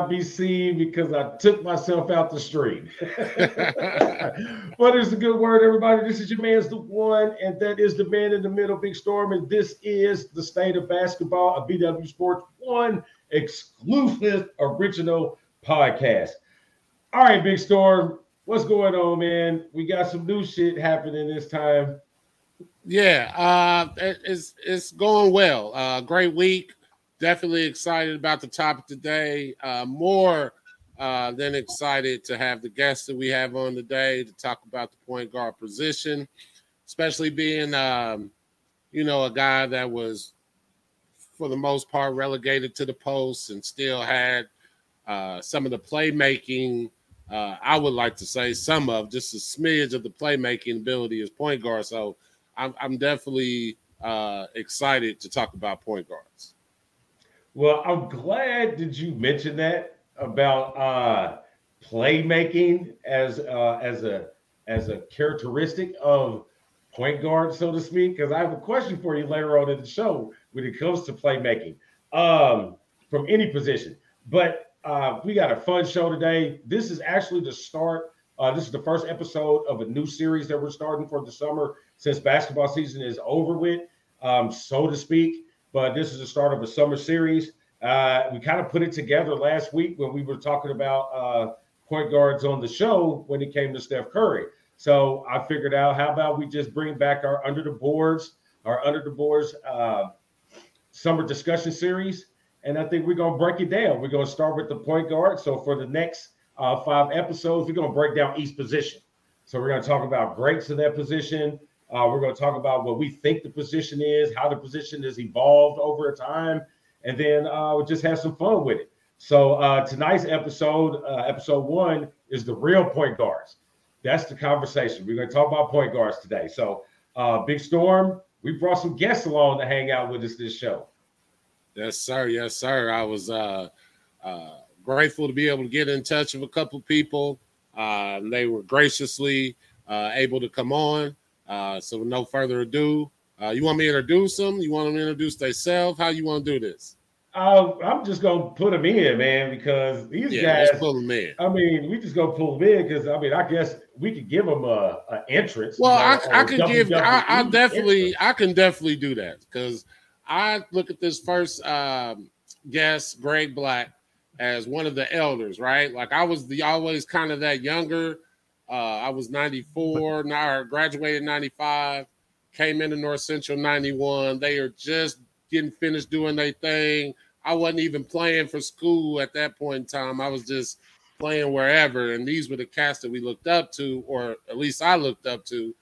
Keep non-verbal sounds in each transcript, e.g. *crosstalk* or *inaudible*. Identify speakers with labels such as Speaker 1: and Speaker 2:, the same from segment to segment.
Speaker 1: not be seen because I took myself out the street. *laughs* what is a good word, everybody? This is your man's the one, and that is the man in the middle, Big Storm, and this is the state of basketball, a BW Sports One exclusive original podcast. All right, Big Storm, what's going on, man? We got some new shit happening this time.
Speaker 2: Yeah, uh, it's it's going well. Uh, great week definitely excited about the topic today. Uh, more uh, than excited to have the guests that we have on today to talk about the point guard position, especially being, um, you know, a guy that was, for the most part, relegated to the post and still had uh, some of the playmaking. Uh, I would like to say some of just a smidge of the playmaking ability as point guard. So I'm, I'm definitely uh, excited to talk about point guards.
Speaker 1: Well, I'm glad did you mention that about uh playmaking as uh as a as a characteristic of point guard, so to speak, because I have a question for you later on in the show when it comes to playmaking um, from any position. But uh, we got a fun show today. This is actually the start. Uh, this is the first episode of a new series that we're starting for the summer since basketball season is over with, um, so to speak but this is the start of a summer series. Uh, we kind of put it together last week when we were talking about uh, point guards on the show when it came to Steph Curry. So I figured out how about we just bring back our under the boards, our under the boards uh, summer discussion series, and I think we're gonna break it down. We're gonna start with the point guard. So for the next uh, five episodes, we're gonna break down each position. So we're gonna talk about greats of that position. Uh, we're going to talk about what we think the position is, how the position has evolved over time, and then uh, we'll just have some fun with it. So uh, tonight's episode, uh, episode one, is the real point guards. That's the conversation. We're going to talk about point guards today. So, uh, Big Storm, we brought some guests along to hang out with us this show.
Speaker 2: Yes, sir. Yes, sir. I was uh, grateful to be able to get in touch with a couple people. they were graciously able to come on. Uh, so, no further ado, uh, you want me to introduce them? You want them to introduce themselves? How you want to do this?
Speaker 1: Uh, I'm just gonna put them in, man, because these yeah, guys.
Speaker 2: pull them in.
Speaker 1: I mean, we just gonna pull them in because I mean, I guess we could give them a, a entrance.
Speaker 2: Well, you know, I, I can give. I, I definitely, entrance. I can definitely do that because I look at this first um, guest, Greg Black, as one of the elders, right? Like I was the always kind of that younger uh, I was 94, now graduated 95, came into North Central 91. They are just getting finished doing their thing. I wasn't even playing for school at that point in time. I was just playing wherever. And these were the cats that we looked up to, or at least I looked up to.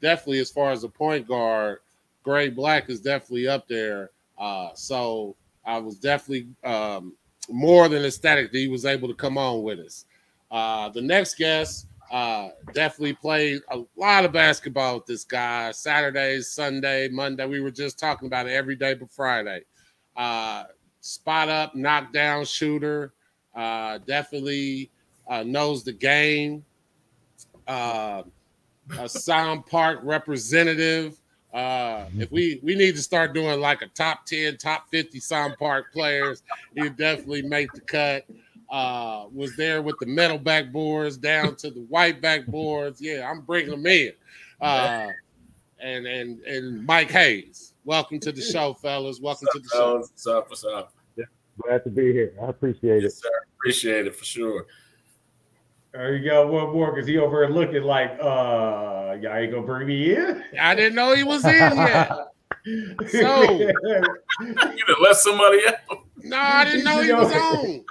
Speaker 2: Definitely, as far as a point guard, Greg Black is definitely up there. Uh, so I was definitely um, more than ecstatic that he was able to come on with us. Uh, the next guest uh, definitely played a lot of basketball with this guy. Saturday, Sunday, Monday. We were just talking about it every day but Friday. Uh, spot up, knockdown shooter. Uh, definitely uh, knows the game. Uh, a Sound Park representative. Uh, if we we need to start doing like a top 10, top 50 Sound Park players, he definitely make the cut uh, was there with the metal backboards down to the white backboards. Yeah, I'm bringing them in. Uh, and and and Mike Hayes, welcome to the show, fellas. Welcome
Speaker 3: to
Speaker 2: the show.
Speaker 3: What's up? What's up?
Speaker 4: Yeah, glad to be here. I appreciate yes,
Speaker 3: it. Sir. Appreciate it for sure.
Speaker 1: There you go. One more because he over here looking like, uh, y'all ain't gonna bring me in.
Speaker 2: I didn't know he was in yet. *laughs* so you
Speaker 3: to let somebody else.
Speaker 2: No, I didn't know he was *laughs* on.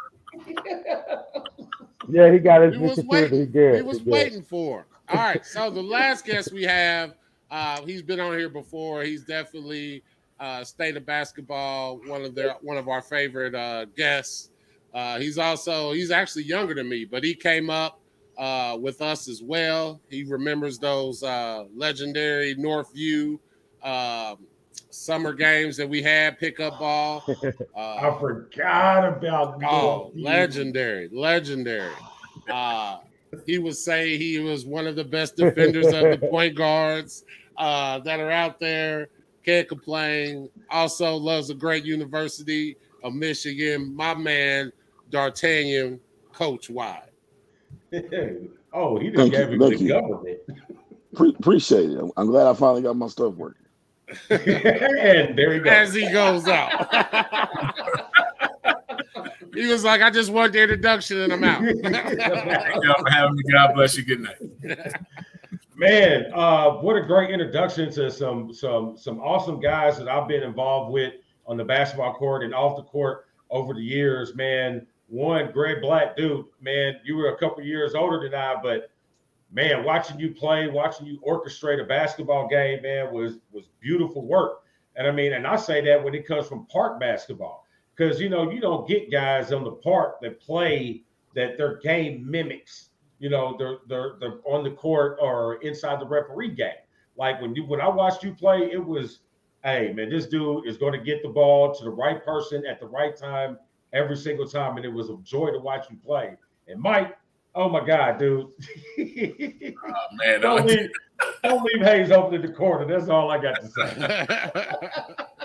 Speaker 4: Yeah, he got his.
Speaker 2: He was waiting. He, did. he was he waiting for. All right. So the last guest we have, uh, he's been on here before. He's definitely uh, state of basketball, one of their one of our favorite uh, guests. Uh, he's also he's actually younger than me, but he came up uh, with us as well. He remembers those uh, legendary Northview um, summer games that we had pickup ball. *laughs*
Speaker 1: Uh, I forgot about
Speaker 2: oh, legendary, legendary. Uh, he would say he was one of the best defenders of the *laughs* point guards uh, that are out there. Can't complain. Also loves a great University of Michigan. My man, D'Artagnan Coach Wide. *laughs*
Speaker 1: oh, he just gave me the you. government.
Speaker 5: Pre- appreciate it. I'm glad I finally got my stuff working. *laughs*
Speaker 1: and there he goes.
Speaker 2: As he goes out. *laughs* he was like, I just want the introduction and I'm out. *laughs*
Speaker 3: Thank y'all for having me. God bless you. Good night.
Speaker 1: Man, uh, what a great introduction to some some some awesome guys that I've been involved with on the basketball court and off the court over the years. Man, one Greg Black, dude. Man, you were a couple years older than I, but man, watching you play, watching you orchestrate a basketball game, man, was was beautiful work. And I mean, and I say that when it comes from park basketball, because you know you don't get guys on the park that play that their game mimics. You know, they're they're they're on the court or inside the referee game. Like when you when I watched you play, it was, hey man, this dude is going to get the ball to the right person at the right time every single time, and it was a joy to watch you play. And Mike, Oh my God, dude.
Speaker 3: oh man,
Speaker 1: don't leave, don't leave Hayes open in the corner. That's all I got to say. *laughs*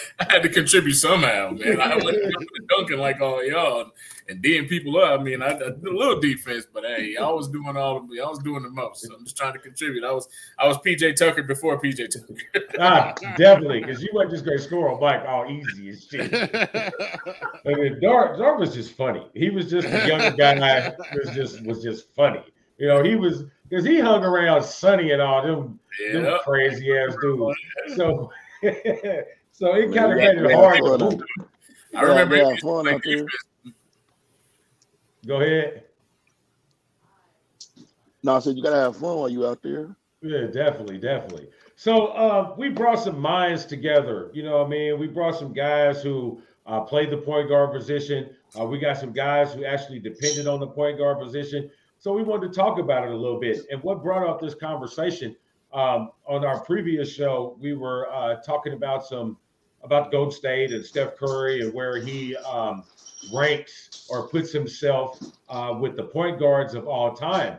Speaker 1: *laughs*
Speaker 3: I had to contribute somehow, man. I wasn't *laughs* dunking like all y'all and D'ing people up. I mean, I, I, did a little defense, but hey, I was doing all of me. I was doing the most. So I'm just trying to contribute. I was I was PJ Tucker before PJ Tucker. *laughs*
Speaker 1: ah, definitely, because you weren't just going to score on Mike all easy as shit. I mean, Dart, Dart was just funny. He was just a younger guy. Was just was just funny. You know, he was because he hung around Sonny and all them, them crazy ass dudes. So. So it kind of made it hard.
Speaker 3: I remember yeah, fun out there.
Speaker 1: Go ahead.
Speaker 5: No, I said you gotta have fun while you out there.
Speaker 1: Yeah, definitely, definitely. So uh, we brought some minds together. You know, I mean, we brought some guys who uh, played the point guard position. Uh, we got some guys who actually depended on the point guard position. So we wanted to talk about it a little bit. And what brought up this conversation um, on our previous show, we were uh, talking about some about Golden State and Steph Curry and where he um, ranks or puts himself uh, with the point guards of all time.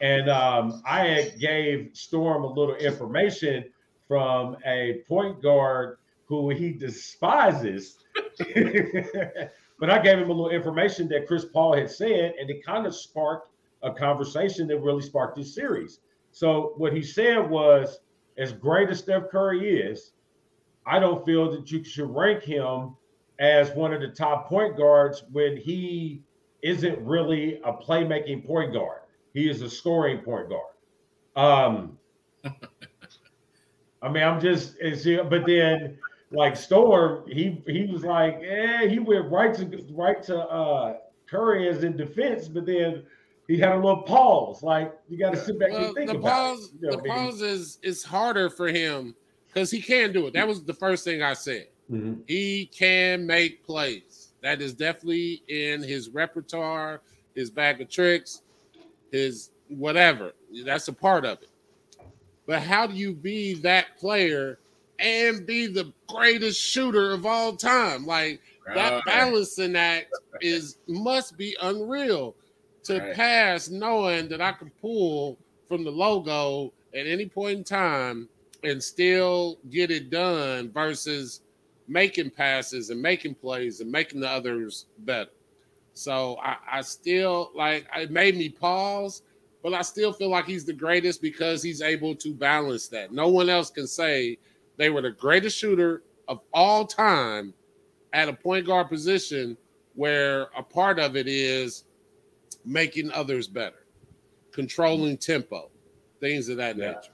Speaker 1: And um, I gave Storm a little information from a point guard who he despises. *laughs* but I gave him a little information that Chris Paul had said, and it kind of sparked a conversation that really sparked this series. So what he said was, as great as Steph Curry is, I don't feel that you should rank him as one of the top point guards when he isn't really a playmaking point guard. He is a scoring point guard. Um, *laughs* I mean, I'm just, but then like Storm, he he was like, eh, he went right to right to uh, Curry as in defense, but then he had a little pause. Like you got to sit back well, and think
Speaker 2: the
Speaker 1: about
Speaker 2: pause, it. You know, the pause is is harder for him because he can do it. That was the first thing I said. Mm-hmm. He can make plays. That is definitely in his repertoire, his bag of tricks, his whatever. That's a part of it. But how do you be that player and be the greatest shooter of all time? Like that balancing act is must be unreal to right. pass knowing that I can pull from the logo at any point in time and still get it done versus making passes and making plays and making the others better. So I, I still like it made me pause, but I still feel like he's the greatest because he's able to balance that. No one else can say they were the greatest shooter of all time at a point guard position where a part of it is making others better, controlling tempo, things of that yeah. nature.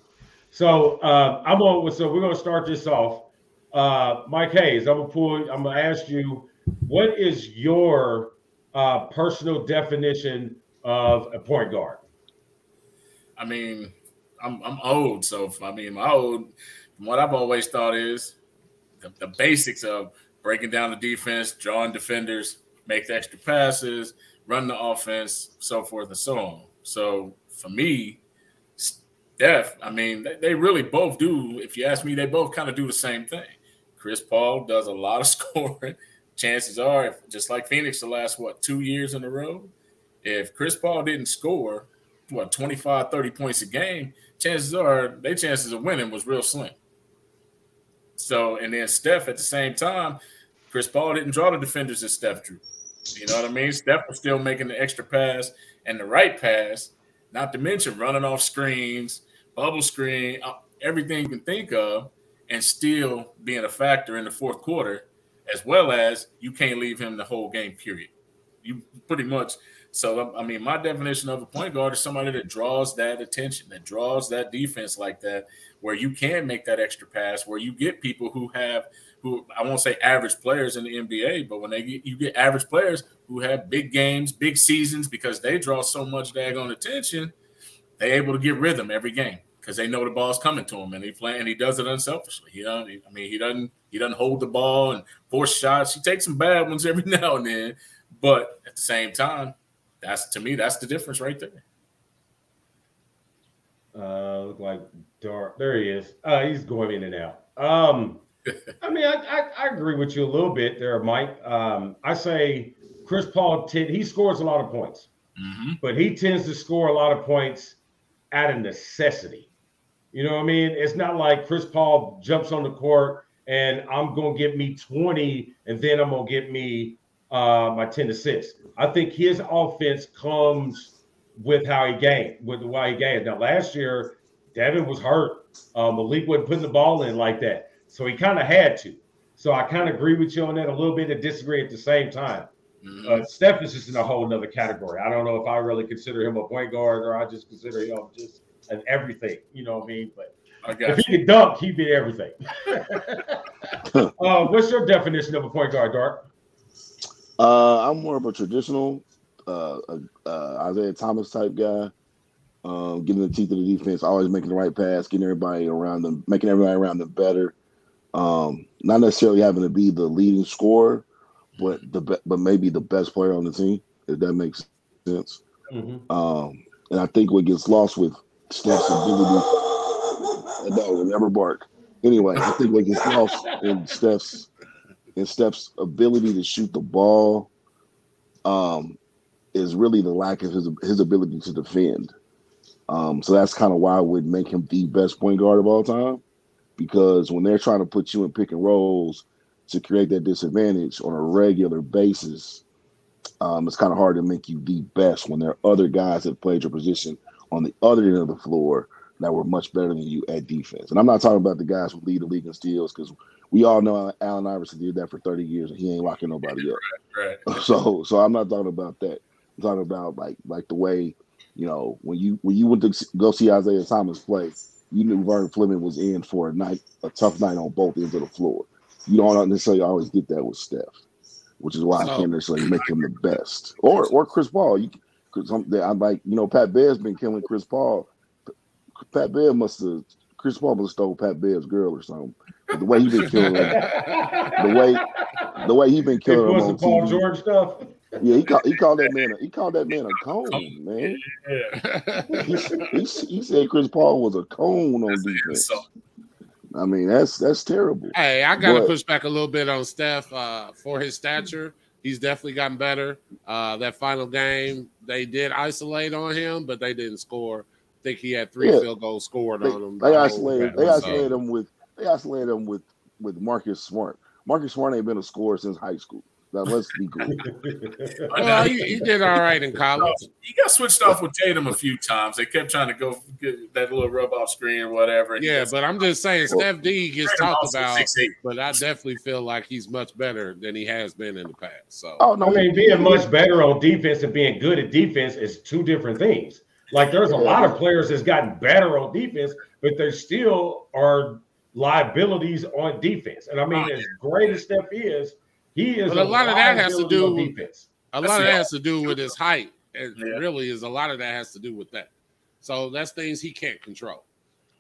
Speaker 1: So uh, I'm on. So we're gonna start this off. Uh, Mike Hayes, I'm gonna pull. I'm gonna ask you, what is your uh, personal definition of a point guard?
Speaker 3: I mean, I'm I'm old, so I mean, my old. What I've always thought is the, the basics of breaking down the defense, drawing defenders, make the extra passes, run the offense, so forth and so on. So for me, Steph, I mean, they really both do. If you ask me, they both kind of do the same thing. Chris Paul does a lot of *laughs* scoring. Chances are, if, just like Phoenix, the last what two years in a row, if Chris Paul didn't score what 25, 30 points a game, chances are their chances of winning was real slim. So, and then Steph at the same time, Chris Paul didn't draw the defenders that Steph drew. You know what I mean? Steph was still making the extra pass and the right pass, not to mention running off screens, bubble screen, uh, everything you can think of, and still being a factor in the fourth quarter, as well as you can't leave him the whole game, period. You pretty much so I mean, my definition of a point guard is somebody that draws that attention, that draws that defense like that, where you can make that extra pass, where you get people who have who I won't say average players in the NBA, but when they get you get average players who have big games, big seasons because they draw so much daggone attention, they're able to get rhythm every game because they know the ball's coming to him and he play and he does it unselfishly. You know, I mean, he doesn't he doesn't hold the ball and force shots. He takes some bad ones every *laughs* now and then, but at the same time, that's to me, that's the difference right there.
Speaker 1: Uh, look like dark. There he is. Uh, he's going in and out. Um, *laughs* I mean, I, I, I, agree with you a little bit there, Mike. Um, I say Chris Paul, t- he scores a lot of points, mm-hmm. but he tends to score a lot of points out of necessity. You know what I mean? It's not like Chris Paul jumps on the court and I'm going to get me 20 and then I'm going to get me uh, my 10 assists. I think his offense comes with how he gained, with why he gained. Now, last year, Devin was hurt. Um, Malik wasn't putting the ball in like that. So he kind of had to. So I kind of agree with you on that a little bit and disagree at the same time. Mm-hmm. Uh, Steph is just in a whole nother category. I don't know if I really consider him a point guard or I just consider him just an everything. You know what I mean? But if he could dunk, he'd be everything. *laughs* uh, what's your definition of a point guard, Dark?
Speaker 5: Uh, I'm more of a traditional uh, uh, Isiah Thomas type guy. Um, getting the teeth of the defense, always making the right pass, getting everybody around them, making everybody around them better. Um, not necessarily having to be the leading scorer, but the but maybe the best player on the team, if that makes sense. Mm-hmm. Um, and I think what gets lost with Steph's ability, no, never bark. Anyway, I think like lost in Steph's and Steph's ability to shoot the ball um, is really the lack of his his ability to defend. Um, so that's kind of why I would make him the best point guard of all time, because when they're trying to put you in pick and rolls to create that disadvantage on a regular basis, um, it's kind of hard to make you the best when there are other guys that played your position on the other end of the floor that were much better than you at defense. And I'm not talking about the guys who lead the league in steals because we all know Allen Iverson did that for 30 years and he ain't locking nobody up. Right, right. *laughs* So so I'm not talking about that. I'm talking about like like the way, you know, when you when you went to go see Isiah Thomas play, you knew Vernon Fleming was in for a night, a tough night on both ends of the floor. You don't necessarily always get that with Steph, which is why I can't necessarily make him the best. Or or Chris Paul. You because I'm like, you know, Pat Bev's been killing Chris Paul. Pat Bev must have Chris Paul must have stole Pat Bev's girl or something the way he been killing him, *laughs* the way the way he been killing him on
Speaker 1: Paul TV. George stuff.
Speaker 5: Yeah, he called he called that man a, he called that man a cone, *laughs* man. Yeah. he, he, he, said Chris Paul was a cone on defense. I mean, that's that's terrible.
Speaker 2: Hey, I gotta but, push back a little bit on Steph uh, for his stature. He's definitely gotten better. Uh, that final game, they did isolate on him, but they didn't score. I think he had three yeah. field goals scored
Speaker 5: they,
Speaker 2: on him.
Speaker 5: They isolated. They isolated so. him with they isolated him with with Marcus Smart. Marcus Smart ain't been a scorer since high school. Now let's be cool.
Speaker 2: well, he, he, did all right in college.
Speaker 3: He got switched off with Tatum a few times. They kept trying to go get that little rub off screen or whatever.
Speaker 2: Yeah, but I'm just saying, Steph D gets talked about, but I definitely feel like he's much better than he has been in the past. So,
Speaker 1: oh no, I mean, being much better on defense and being good at defense is two different things. Like, there's a lot of players that's gotten better on defense, but they still are liabilities on defense. And I mean, oh, as great as Steph is, he is.
Speaker 2: But a, a lot of that has to do with defense. A lot of that has to do with his height. It yeah. really is a lot of that has to do with that. So that's things he can't control.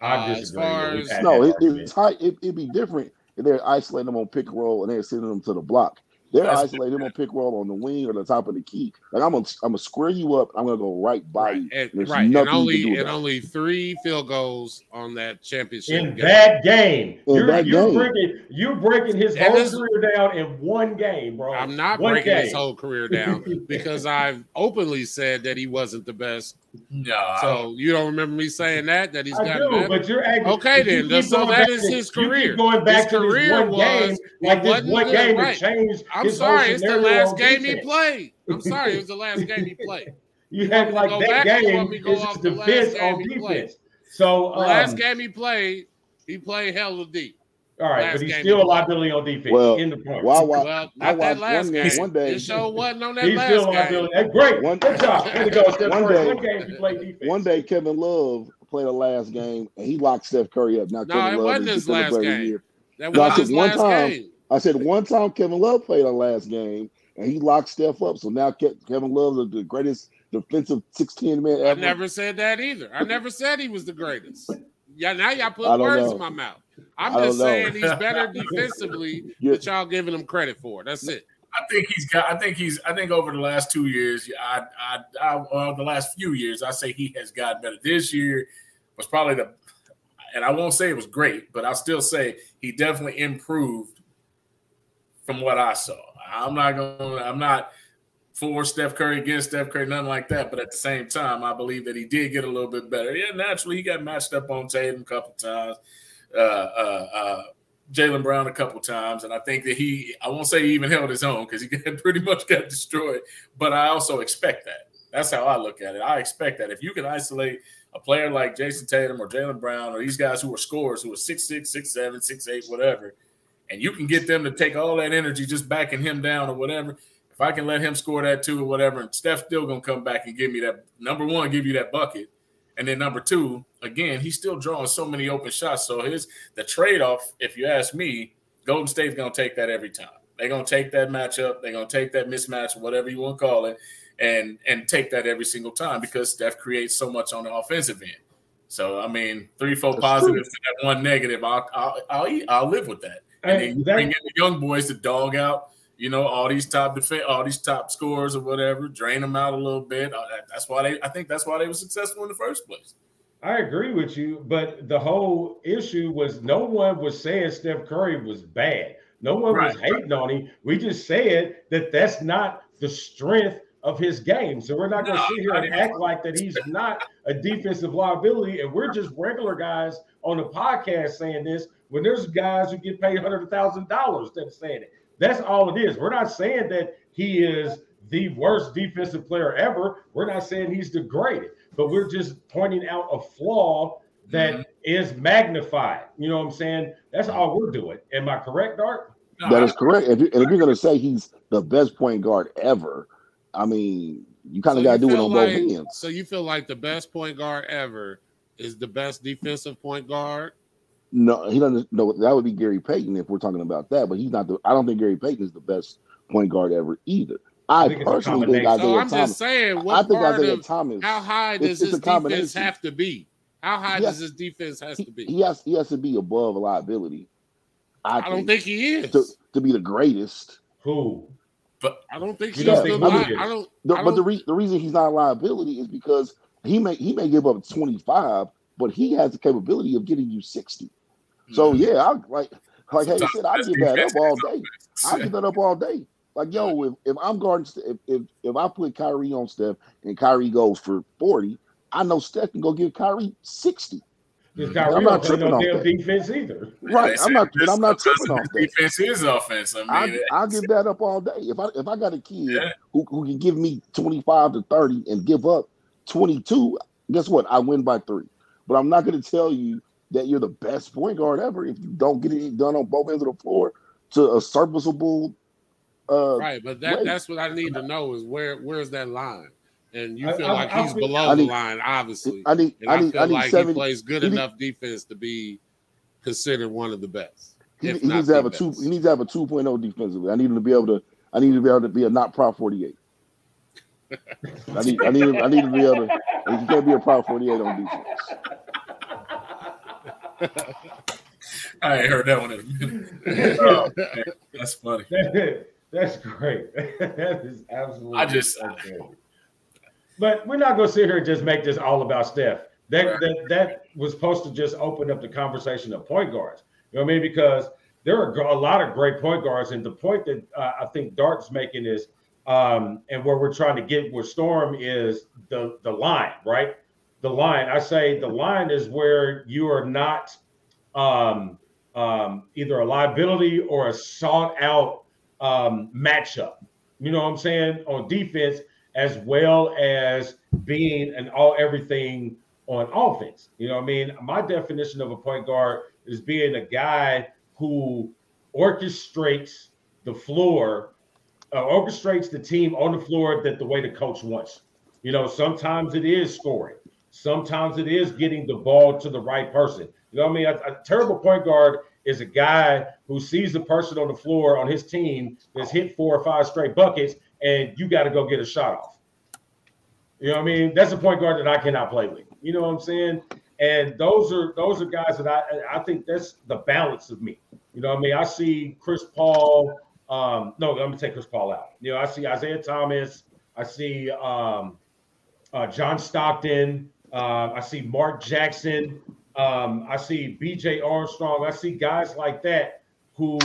Speaker 1: I uh, as far as
Speaker 5: no, it, it's height. It, would be different if they're isolating him on pick and roll and they're sending them to the block. They're That's isolated gonna pick roll on the wing or the top of the key. Like I'm gonna I'm gonna square you up. I'm gonna go right by right. you.
Speaker 2: And, right, and only and only three field goals on that championship
Speaker 1: in game. that game. In you're, that you're game. breaking you're breaking his and whole this, career down in one game, bro.
Speaker 2: I'm not
Speaker 1: one
Speaker 2: breaking game. his whole career down *laughs* because I've openly said that he wasn't the best
Speaker 3: No,
Speaker 2: So you don't remember me saying that that he's
Speaker 1: I
Speaker 2: gotten
Speaker 1: do, but you're acting,
Speaker 2: Okay, then,
Speaker 1: you
Speaker 2: so
Speaker 1: going
Speaker 2: that
Speaker 1: back to-
Speaker 2: his
Speaker 1: you keep
Speaker 2: career.
Speaker 1: going back
Speaker 2: His
Speaker 1: to this one
Speaker 2: was-
Speaker 1: game, like this one game
Speaker 2: right.
Speaker 1: changed.
Speaker 2: I'm
Speaker 1: his
Speaker 2: sorry, it's the last
Speaker 1: on
Speaker 2: game he played. I'm *laughs* sorry, it was the last game he played. *laughs*
Speaker 1: You
Speaker 2: You
Speaker 1: act
Speaker 2: to
Speaker 1: like
Speaker 2: go
Speaker 1: that
Speaker 2: back or
Speaker 1: game
Speaker 2: want me go
Speaker 1: is
Speaker 2: off
Speaker 1: his
Speaker 2: the last
Speaker 1: defense
Speaker 2: game
Speaker 1: on
Speaker 2: he played?
Speaker 1: defense. So
Speaker 2: The last
Speaker 1: um,
Speaker 2: game he played, he played hell hella deep.
Speaker 1: All right,
Speaker 2: last
Speaker 1: but he's still a liability on defense
Speaker 5: Well,
Speaker 1: in the point.
Speaker 5: Why? Why?
Speaker 2: Well,
Speaker 5: I
Speaker 2: that
Speaker 5: watched
Speaker 2: last
Speaker 5: one
Speaker 2: game.
Speaker 5: game one day.
Speaker 2: It show wasn't on that
Speaker 1: He's
Speaker 2: last
Speaker 1: still a
Speaker 2: game.
Speaker 1: liability. That's great.
Speaker 5: One-
Speaker 1: Good job. Way to go, *laughs* Steph
Speaker 5: One day-
Speaker 1: One game he played defense.
Speaker 5: One day, Kevin Love played the last game and he locked Steph Curry up. Now,
Speaker 2: No,
Speaker 5: Kevin
Speaker 2: it
Speaker 5: Love
Speaker 2: wasn't
Speaker 5: is
Speaker 2: his last
Speaker 5: the
Speaker 2: game.
Speaker 5: Year.
Speaker 2: That
Speaker 5: I
Speaker 2: was
Speaker 5: said
Speaker 2: his
Speaker 5: one
Speaker 2: last
Speaker 5: time.
Speaker 2: game.
Speaker 5: I said one time Kevin Love played the last game and he locked Steph up. So now Kevin Love is the greatest defensive 16 man
Speaker 2: I
Speaker 5: ever.
Speaker 2: never said that either. I never said he was the greatest. Yeah, now y'all
Speaker 5: I
Speaker 2: put
Speaker 5: don't
Speaker 2: words
Speaker 5: know.
Speaker 2: in my mouth. I'm just saying he's better *laughs* defensively
Speaker 5: Yeah.
Speaker 2: that y'all giving him credit for. That's it.
Speaker 3: I think he's got. I think he's. I think over the last two years, I, I, I, uh, the last few years, I say he has gotten better. This year was probably the, and I won't say it was great, but I'll still say he definitely improved from what I saw. I'm not going. to I'm not for Steph Curry against Steph Curry, nothing like that. But at the same time, I believe that he did get a little bit better. Yeah, naturally, he got matched up on Tatum a couple times. Uh, uh, uh, Jaylen Brown a couple times, and I think that he, I won't say he even held his own because he *laughs* pretty much got destroyed, but I also expect that. That's how I look at it. I expect that if you can isolate a player like Jayson Tatum or Jaylen Brown or these guys who are scorers who are six six, six seven, six eight, whatever, and you can get them to take all that energy just backing him down or whatever. If I can let him score that too or whatever, and Steph's still gonna come back and give me that number one, give you that bucket. And then number two, again, he's still drawing so many open shots. So his the trade-off, if you ask me, Golden State's gonna take that every time. They're gonna take that matchup, they're gonna take that mismatch, whatever you want to call it, and and take that every single time because Steph creates so much on the offensive end. So I mean, three, four
Speaker 5: That's
Speaker 3: positives to that one negative. I'll I'll I'll, I'll live with that. And
Speaker 1: Hey,
Speaker 3: then you
Speaker 1: that-
Speaker 3: bring in the young boys to dog out, you know, all these top defense, all these top scores or whatever, drain them out a little bit. Uh, That's why they. I think that's why they were successful in the first place.
Speaker 1: I agree with you, but the whole issue was no one was saying Steph Curry was bad. No one was
Speaker 3: Right.
Speaker 1: hating on him. We just said that that's not the strength of his game. So we're not going to
Speaker 3: No,
Speaker 1: sit here and act like that he's not a defensive liability. And we're just regular guys on the podcast saying this when there's guys who get paid hundred thousand dollars that are saying it. That's all it is. We're not saying that he is the worst defensive player ever. We're not saying he's the greatest, but we're just pointing out a flaw that mm-hmm. is magnified. You know what I'm saying? That's all we're doing. Am I correct, Art?
Speaker 3: No,
Speaker 5: That correct. If you, and if you're going to say he's the best point guard ever, I mean, you kind
Speaker 2: So
Speaker 5: of got to do it on
Speaker 2: like-
Speaker 5: both ends.
Speaker 2: So you feel like the best point guard ever is the best defensive point guard?
Speaker 5: No, he doesn't. No, that would be Gary Payton if we're talking about that. But he's not the. I don't think Gary Payton is the best point guard ever either. I,
Speaker 1: I think
Speaker 5: personally think
Speaker 1: combination.
Speaker 2: So
Speaker 5: oh,
Speaker 2: I'm
Speaker 5: Thomas.
Speaker 2: just saying,
Speaker 5: I
Speaker 2: what
Speaker 5: think
Speaker 2: part
Speaker 5: Isiah
Speaker 2: of
Speaker 5: Thomas.
Speaker 2: how high does
Speaker 5: it's
Speaker 2: his defense have to be? How high
Speaker 5: He
Speaker 2: does
Speaker 5: has-
Speaker 2: his defense has to be?
Speaker 5: he has he has to be above a liability. I,
Speaker 2: I don't think he is.
Speaker 5: to, to be the greatest.
Speaker 1: Who?
Speaker 2: But I don't think he's
Speaker 1: don't
Speaker 2: the
Speaker 1: think
Speaker 2: li- I don't.
Speaker 5: The,
Speaker 2: I
Speaker 5: but the re, the reason he's not a liability is because he may he may give up 25, but he has the capability of getting you 60. So
Speaker 3: Mhm.
Speaker 5: yeah, I like like hey
Speaker 3: Sometimes
Speaker 5: said, I
Speaker 3: that's
Speaker 5: give that up all day. I give that up all day. Like yo, if, if I'm guarding, if, if if I put Kyrie on Steph and Kyrie goes for 40, I know Steph can go give Kyrie 60.
Speaker 1: This guy
Speaker 5: I'm
Speaker 1: don't
Speaker 5: tripping
Speaker 1: no
Speaker 5: off
Speaker 1: damn
Speaker 5: that.
Speaker 1: defense either.
Speaker 5: Right. I'm not
Speaker 3: said
Speaker 5: I'm not tripping off that.
Speaker 3: Defense is offense. I
Speaker 5: I
Speaker 3: mean,
Speaker 5: I'll give that up all day. If I if I got a kid
Speaker 3: Yeah.
Speaker 5: who, who can give me 25 to 30 and give up 22, guess what? I win by three. But I'm not going to tell you that you're the best point guard ever if you don't get it done on both ends of the floor to a serviceable. Uh,
Speaker 2: right, but that
Speaker 5: Wait.
Speaker 2: that's what I need to know is where where's that line? And you feel
Speaker 1: I-
Speaker 2: like
Speaker 1: I
Speaker 2: he's
Speaker 1: feel-
Speaker 2: below
Speaker 5: I
Speaker 2: the line, obviously.
Speaker 5: I need
Speaker 2: And
Speaker 5: I
Speaker 2: I,
Speaker 5: need
Speaker 2: feel
Speaker 5: I need
Speaker 2: like
Speaker 5: 70.
Speaker 2: he plays good
Speaker 5: he need-
Speaker 2: enough defense to be considered one of the best.
Speaker 5: He, he needs to have
Speaker 2: the
Speaker 5: a two.
Speaker 2: best.
Speaker 5: He needs to have a 2.0 defensively. I need him to be able to. I need to be able to be a not prop 48. I need. I need. I need to be able to. He can't be a prop 48 on defense.
Speaker 3: I ain't heard that one in a minute. Oh, *laughs* man, that's funny. *laughs*
Speaker 1: That's great. *laughs* that is absolutely.
Speaker 3: I just-
Speaker 1: okay. But we're not going to sit here and just make this all about Steph. That,
Speaker 3: Right.
Speaker 1: that that was supposed to just open up the conversation of point guards. You know what I mean? Because there are a lot of great point guards, and the point that uh, I think Dart's making is Um, and where we're trying to get with Storm is the the line, right? The line. I say the line is where you are not um, um, either a liability or a sought out um, matchup. You know what I'm saying on defense, as well as being an all everything on offense. You know what I mean? My definition of a point guard is being a guy who orchestrates the floor, uh, orchestrates the team on the floor that the way the coach wants. You know, sometimes it is scoring. Sometimes it is getting the ball to the right person. You know what I mean? A, a terrible point guard is a guy who sees the person on the floor on his team that's hit four or five straight buckets, and you got to go get a shot off. You know what I mean? That's a point guard that I cannot play with. You know what I'm saying? And those are those are guys that I I think that's the balance of me. You know what I mean? I see Chris Paul. Um, no, I'm gonna take Chris Paul out. You know, I see Isiah Thomas. I see um, uh, John Stockton. Uh, I see Mark Jackson. Um, I see BJ Armstrong. I see guys like that who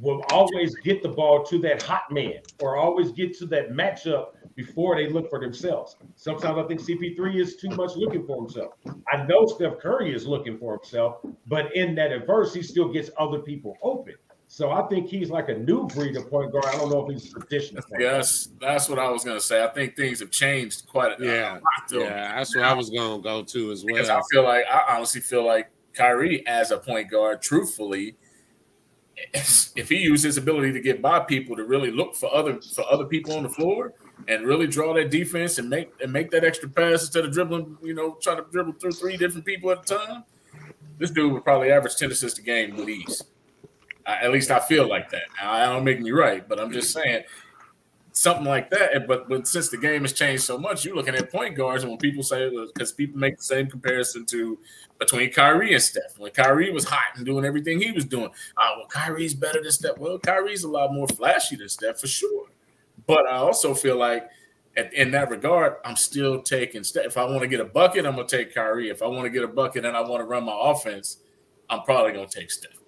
Speaker 1: will always get the ball to that hot man or always get to that matchup before they look for themselves. Sometimes I think CP3 is too much looking for himself. I know Steph Curry is looking for himself, but in that adverse, he still gets other people open. So I think he's like a new breed of point guard. I don't know if he's traditional.
Speaker 3: Yes, that's what I was gonna say. I think things have changed quite. A,
Speaker 2: yeah, yeah, that's what I was gonna go to as well.
Speaker 3: Because I feel like I honestly feel like Kyrie as a point guard, truthfully, if he used his ability to get by people to really look for other for other people on the floor and really draw that defense and make and make that extra pass instead of dribbling, you know, trying to dribble through three different people at a time, this dude would probably average ten assists a game with ease. At least I feel like that. Now, I don't make me right, but I'm just mm-hmm. saying something like that. But but since the game has changed so much, you're looking at point guards, and when people say because people make the same comparison to between Kyrie and Steph. When Kyrie was hot and doing everything he was doing, oh, well, Kyrie's better than Steph. Well, Kyrie's a lot more flashy than Steph for sure. But I also feel like at, in that regard, I'm still taking Steph. If I want to get a bucket, I'm gonna take Kyrie. If I want to get a bucket and I want to run my offense, I'm probably gonna take Steph.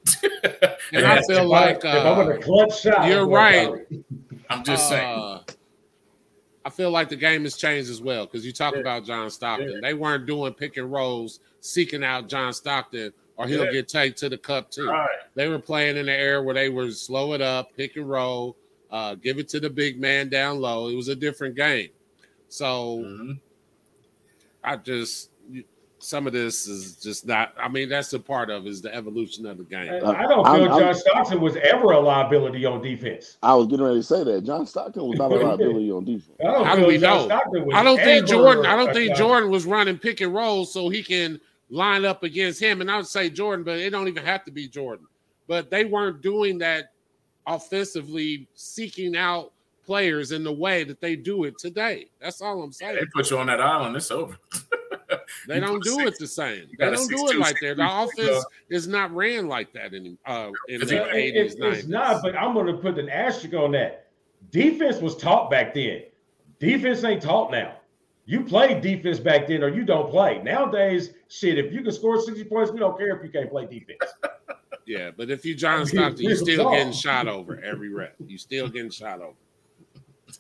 Speaker 2: And I feel like
Speaker 1: I, uh, if I want a clutch shot,
Speaker 2: you're right.
Speaker 3: I'm just saying. Uh,
Speaker 2: I feel like the game has changed as well because you talk yeah. about John Stockton. Yeah. They weren't doing pick and rolls, seeking out John Stockton, or he'll get taken to the cup too.
Speaker 3: Right.
Speaker 2: They were playing in the air where they were slow it up, pick and roll, uh, give it to the big man down low. It was a different game. So mm-hmm. I just some of this is just not. I mean, that's a part of is the evolution of the game.
Speaker 1: I don't feel I'm, John I'm, Stockton was ever a liability on defense.
Speaker 5: I was getting ready to say that John Stockton was not a *laughs* liability on defense.
Speaker 2: How do we know? I don't think Jordan. I don't think Jordan was running pick and roll so he can line up against him. And I would say Jordan, but it don't even have to be Jordan. But they weren't doing that offensively, seeking out players in the way that they do it today. That's all I'm saying.
Speaker 3: They put you on that island. It's over. *laughs*
Speaker 2: they don't do it the same. They don't do it like that. The offense is not ran like that in uh, in the eighties. nineties.
Speaker 1: It's not, but I'm going to put an asterisk on that. Defense was taught back then. Defense ain't taught now. You play defense back then, or you don't play. Nowadays, shit, if you can score 60 points, we don't care if you can't play defense.
Speaker 2: yeah, but if you John Stockton, you're still getting shot over every rep. You're still getting shot over.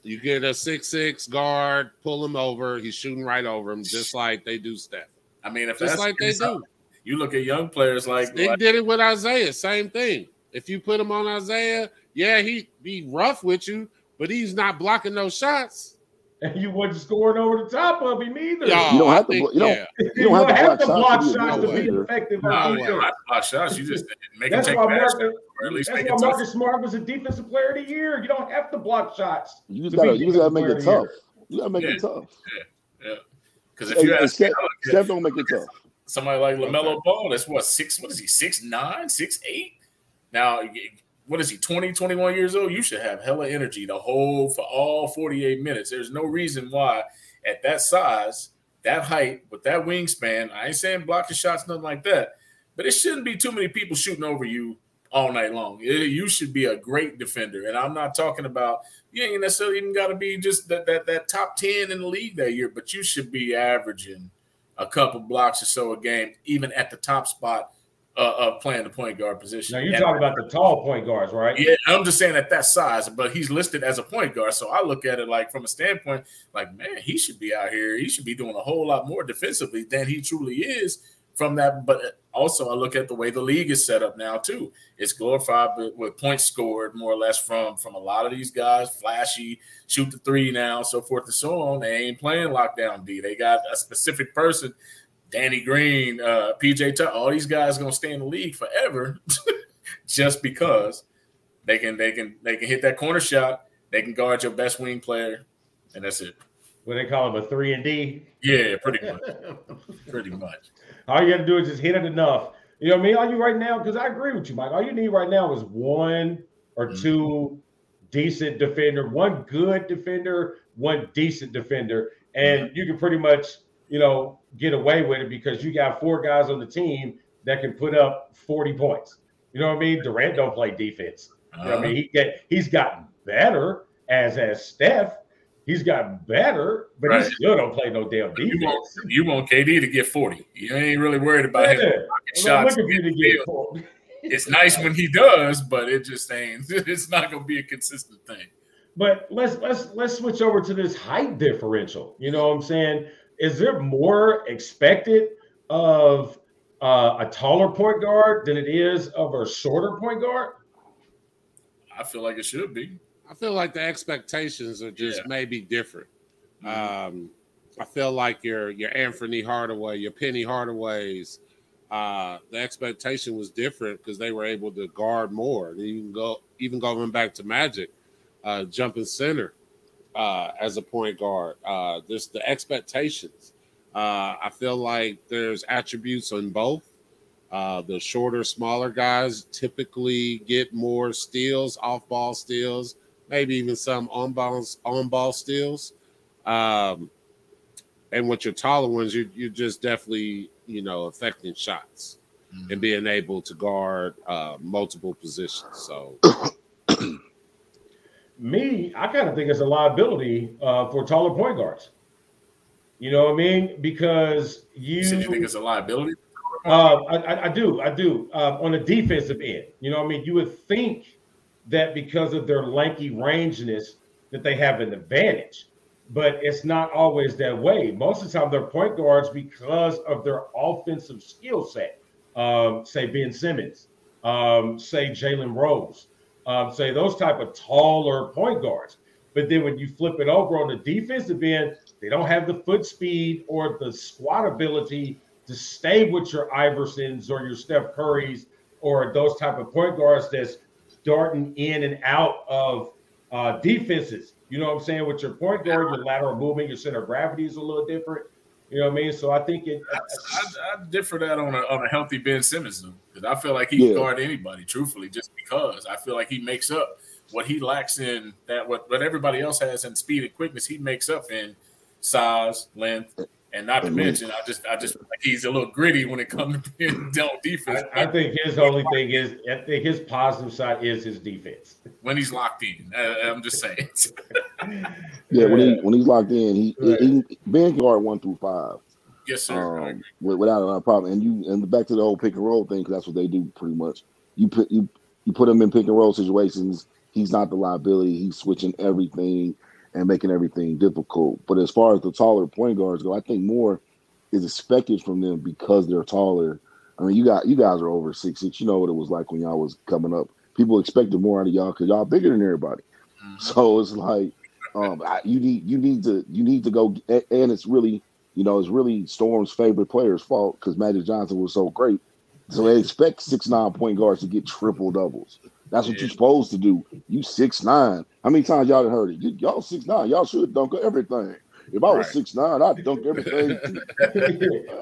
Speaker 2: You get a six six guard, pull him over. He's shooting right over him, just like they do Steph.
Speaker 3: I mean, if just like they do. You look at young players like
Speaker 2: they like, did it with Isiah. Same thing. If you put him on Isiah, yeah, he be rough with you, but he's not blocking those shots.
Speaker 1: And you wasn't scoring over the top of him either.
Speaker 5: you don't have to. Think, you don't. Yeah. You, don't, you don't have, to block, shots,
Speaker 1: shots to be effective.
Speaker 3: No, block shots. You just make that's them take
Speaker 1: Marcus, or at least that's why Marcus Smart was a defensive player of the year. You don't have to block shots.
Speaker 5: You just gotta. You just gotta make it tough. You gotta make
Speaker 3: yeah.
Speaker 5: it tough.
Speaker 3: Yeah. Yeah. Because if you ask
Speaker 5: Steph, Steph don't make it tough.
Speaker 3: Somebody like LaMelo Ball, that's what six. What is he? Six nine, six eight. Now what is he 20 21 years old? You should have hella energy to hold for all 48 minutes. There's no reason why at that size that height with that wingspan i ain't saying blocking shots nothing like that but it shouldn't be too many people shooting over you all night long. You should be a great defender. And i'm not talking about you ain't necessarily even got to be just that, that that top 10 in the league that year but you should be averaging a couple blocks or so a game even at the top spot uh, of playing the point guard position.
Speaker 1: Now you're talking about the tall point guards, right?
Speaker 3: Yeah, I'm just saying at that size, but he's listed as a point guard. So I look at it like from a standpoint, like, man, he should be out here. He should be doing a whole lot more defensively than he truly is from that. But also, I look at the way the league is set up now too. It's glorified with points scored more or less from from a lot of these guys, flashy, shoot the three now, so forth and so on. They ain't playing lockdown D. They got a specific person Danny Green, uh, PJ Tucker, all these guys gonna stay in the league forever, *laughs* just because they can they can they can hit that corner shot, they can guard your best wing player, and that's it.
Speaker 1: What they call him a three and
Speaker 3: D? Yeah, pretty *laughs* much. pretty much.
Speaker 1: All you got to do is just hit it enough. You know what I mean? All you right now, because I agree with you, Mike. All you need right now is one or mm-hmm. two decent defender, one good defender, one decent defender, and mm-hmm. you can pretty much, you know, get away with it because you got four guys on the team that can put up 40 points. You know what I mean? Durant don't play defense. You know I uh-huh. mean? He get he's gotten better as as Steph. He's gotten better, but right. he still don't play no damn defense.
Speaker 3: You want, you want KD to get 40. You ain't really worried about yeah. him shots. It's nice when he does, but it just ain't *laughs* it's not gonna be a consistent thing.
Speaker 1: But let's let's let's switch over to this height differential. You know what I'm saying? Is there more expected of uh, a taller point guard than it is of a shorter point guard?
Speaker 3: I feel like it should be.
Speaker 2: I feel like the expectations are just yeah. maybe different. Mm-hmm. Um, I feel like your your Anthony Hardaway, your Penny Hardaways, uh, the expectation was different because they were able to guard more. Even go even going back to Magic, uh, jumping center uh, as a point guard. Uh, there's the expectations. Uh, I feel like there's attributes on both. Uh, the shorter, smaller guys typically get more steals, off ball steals, maybe even some on ball on ball steals. Um, and with your taller ones, you're, you're just definitely you know affecting shots mm-hmm. and being able to guard uh, multiple positions. So *clears throat*
Speaker 1: me, I kind of think it's a liability uh, for taller point guards. You know what I mean? Because you,
Speaker 3: you think it's a liability.
Speaker 1: Uh, I, I, do, I do. Uh, on the defensive end, you know what I mean. You would think that because of their lanky rangeness, that they have an advantage, but it's not always that way. Most of the time, they're point guards because of their offensive skill set. Um, say Ben Simmons, um, say Jalen Rose um, say those type of taller point guards. But then when you flip it over on the defensive end, they don't have the foot speed or the squat ability to stay with your Iversons or your Steph Currys or those type of point guards that's darting in and out of uh, defenses. You know what I'm saying? With your point guard, your lateral movement, your center of gravity is a little different. You know what I mean? So I think it. I,
Speaker 3: I, I differ that on a on a healthy Ben Simmons because I feel like he yeah. can guard anybody. Truthfully, just because I feel like he makes up what he lacks in that what what everybody else has in speed and quickness. He makes up in size, length, and not to mention, I just I just like he's a little gritty when it comes to being *laughs* dealt defense.
Speaker 1: I, I, think his only thing is I think his positive side is his defense
Speaker 3: when he's locked in. I, am just saying. *laughs*
Speaker 5: yeah, when he when he's locked in, he, right. he, he Ben guard one through five.
Speaker 3: Yes, sir.
Speaker 5: Um, without a problem, and you and back to the whole pick and roll thing because that's what they do pretty much. You put you you put him in pick and roll situations. He's not the liability. He's switching everything and making everything difficult. But as far as the taller point guards go, I think more is expected from them because they're taller. I mean, you got you guys are over six six. You know what it was like when y'all was coming up. People expected more out of y'all because y'all bigger than everybody. Mm-hmm. So it's like um, I, you need you need to you need to go and it's really you know it's really Storm's favorite player's fault because Magic Johnson was so great. So they expect six nine point guards to get triple doubles. That's what yeah. you're supposed to do. You six nine. How many times y'all heard it? Y- y'all six nine. Y'all should dunk everything. If I was right. six nine, I'd dunk everything. *laughs*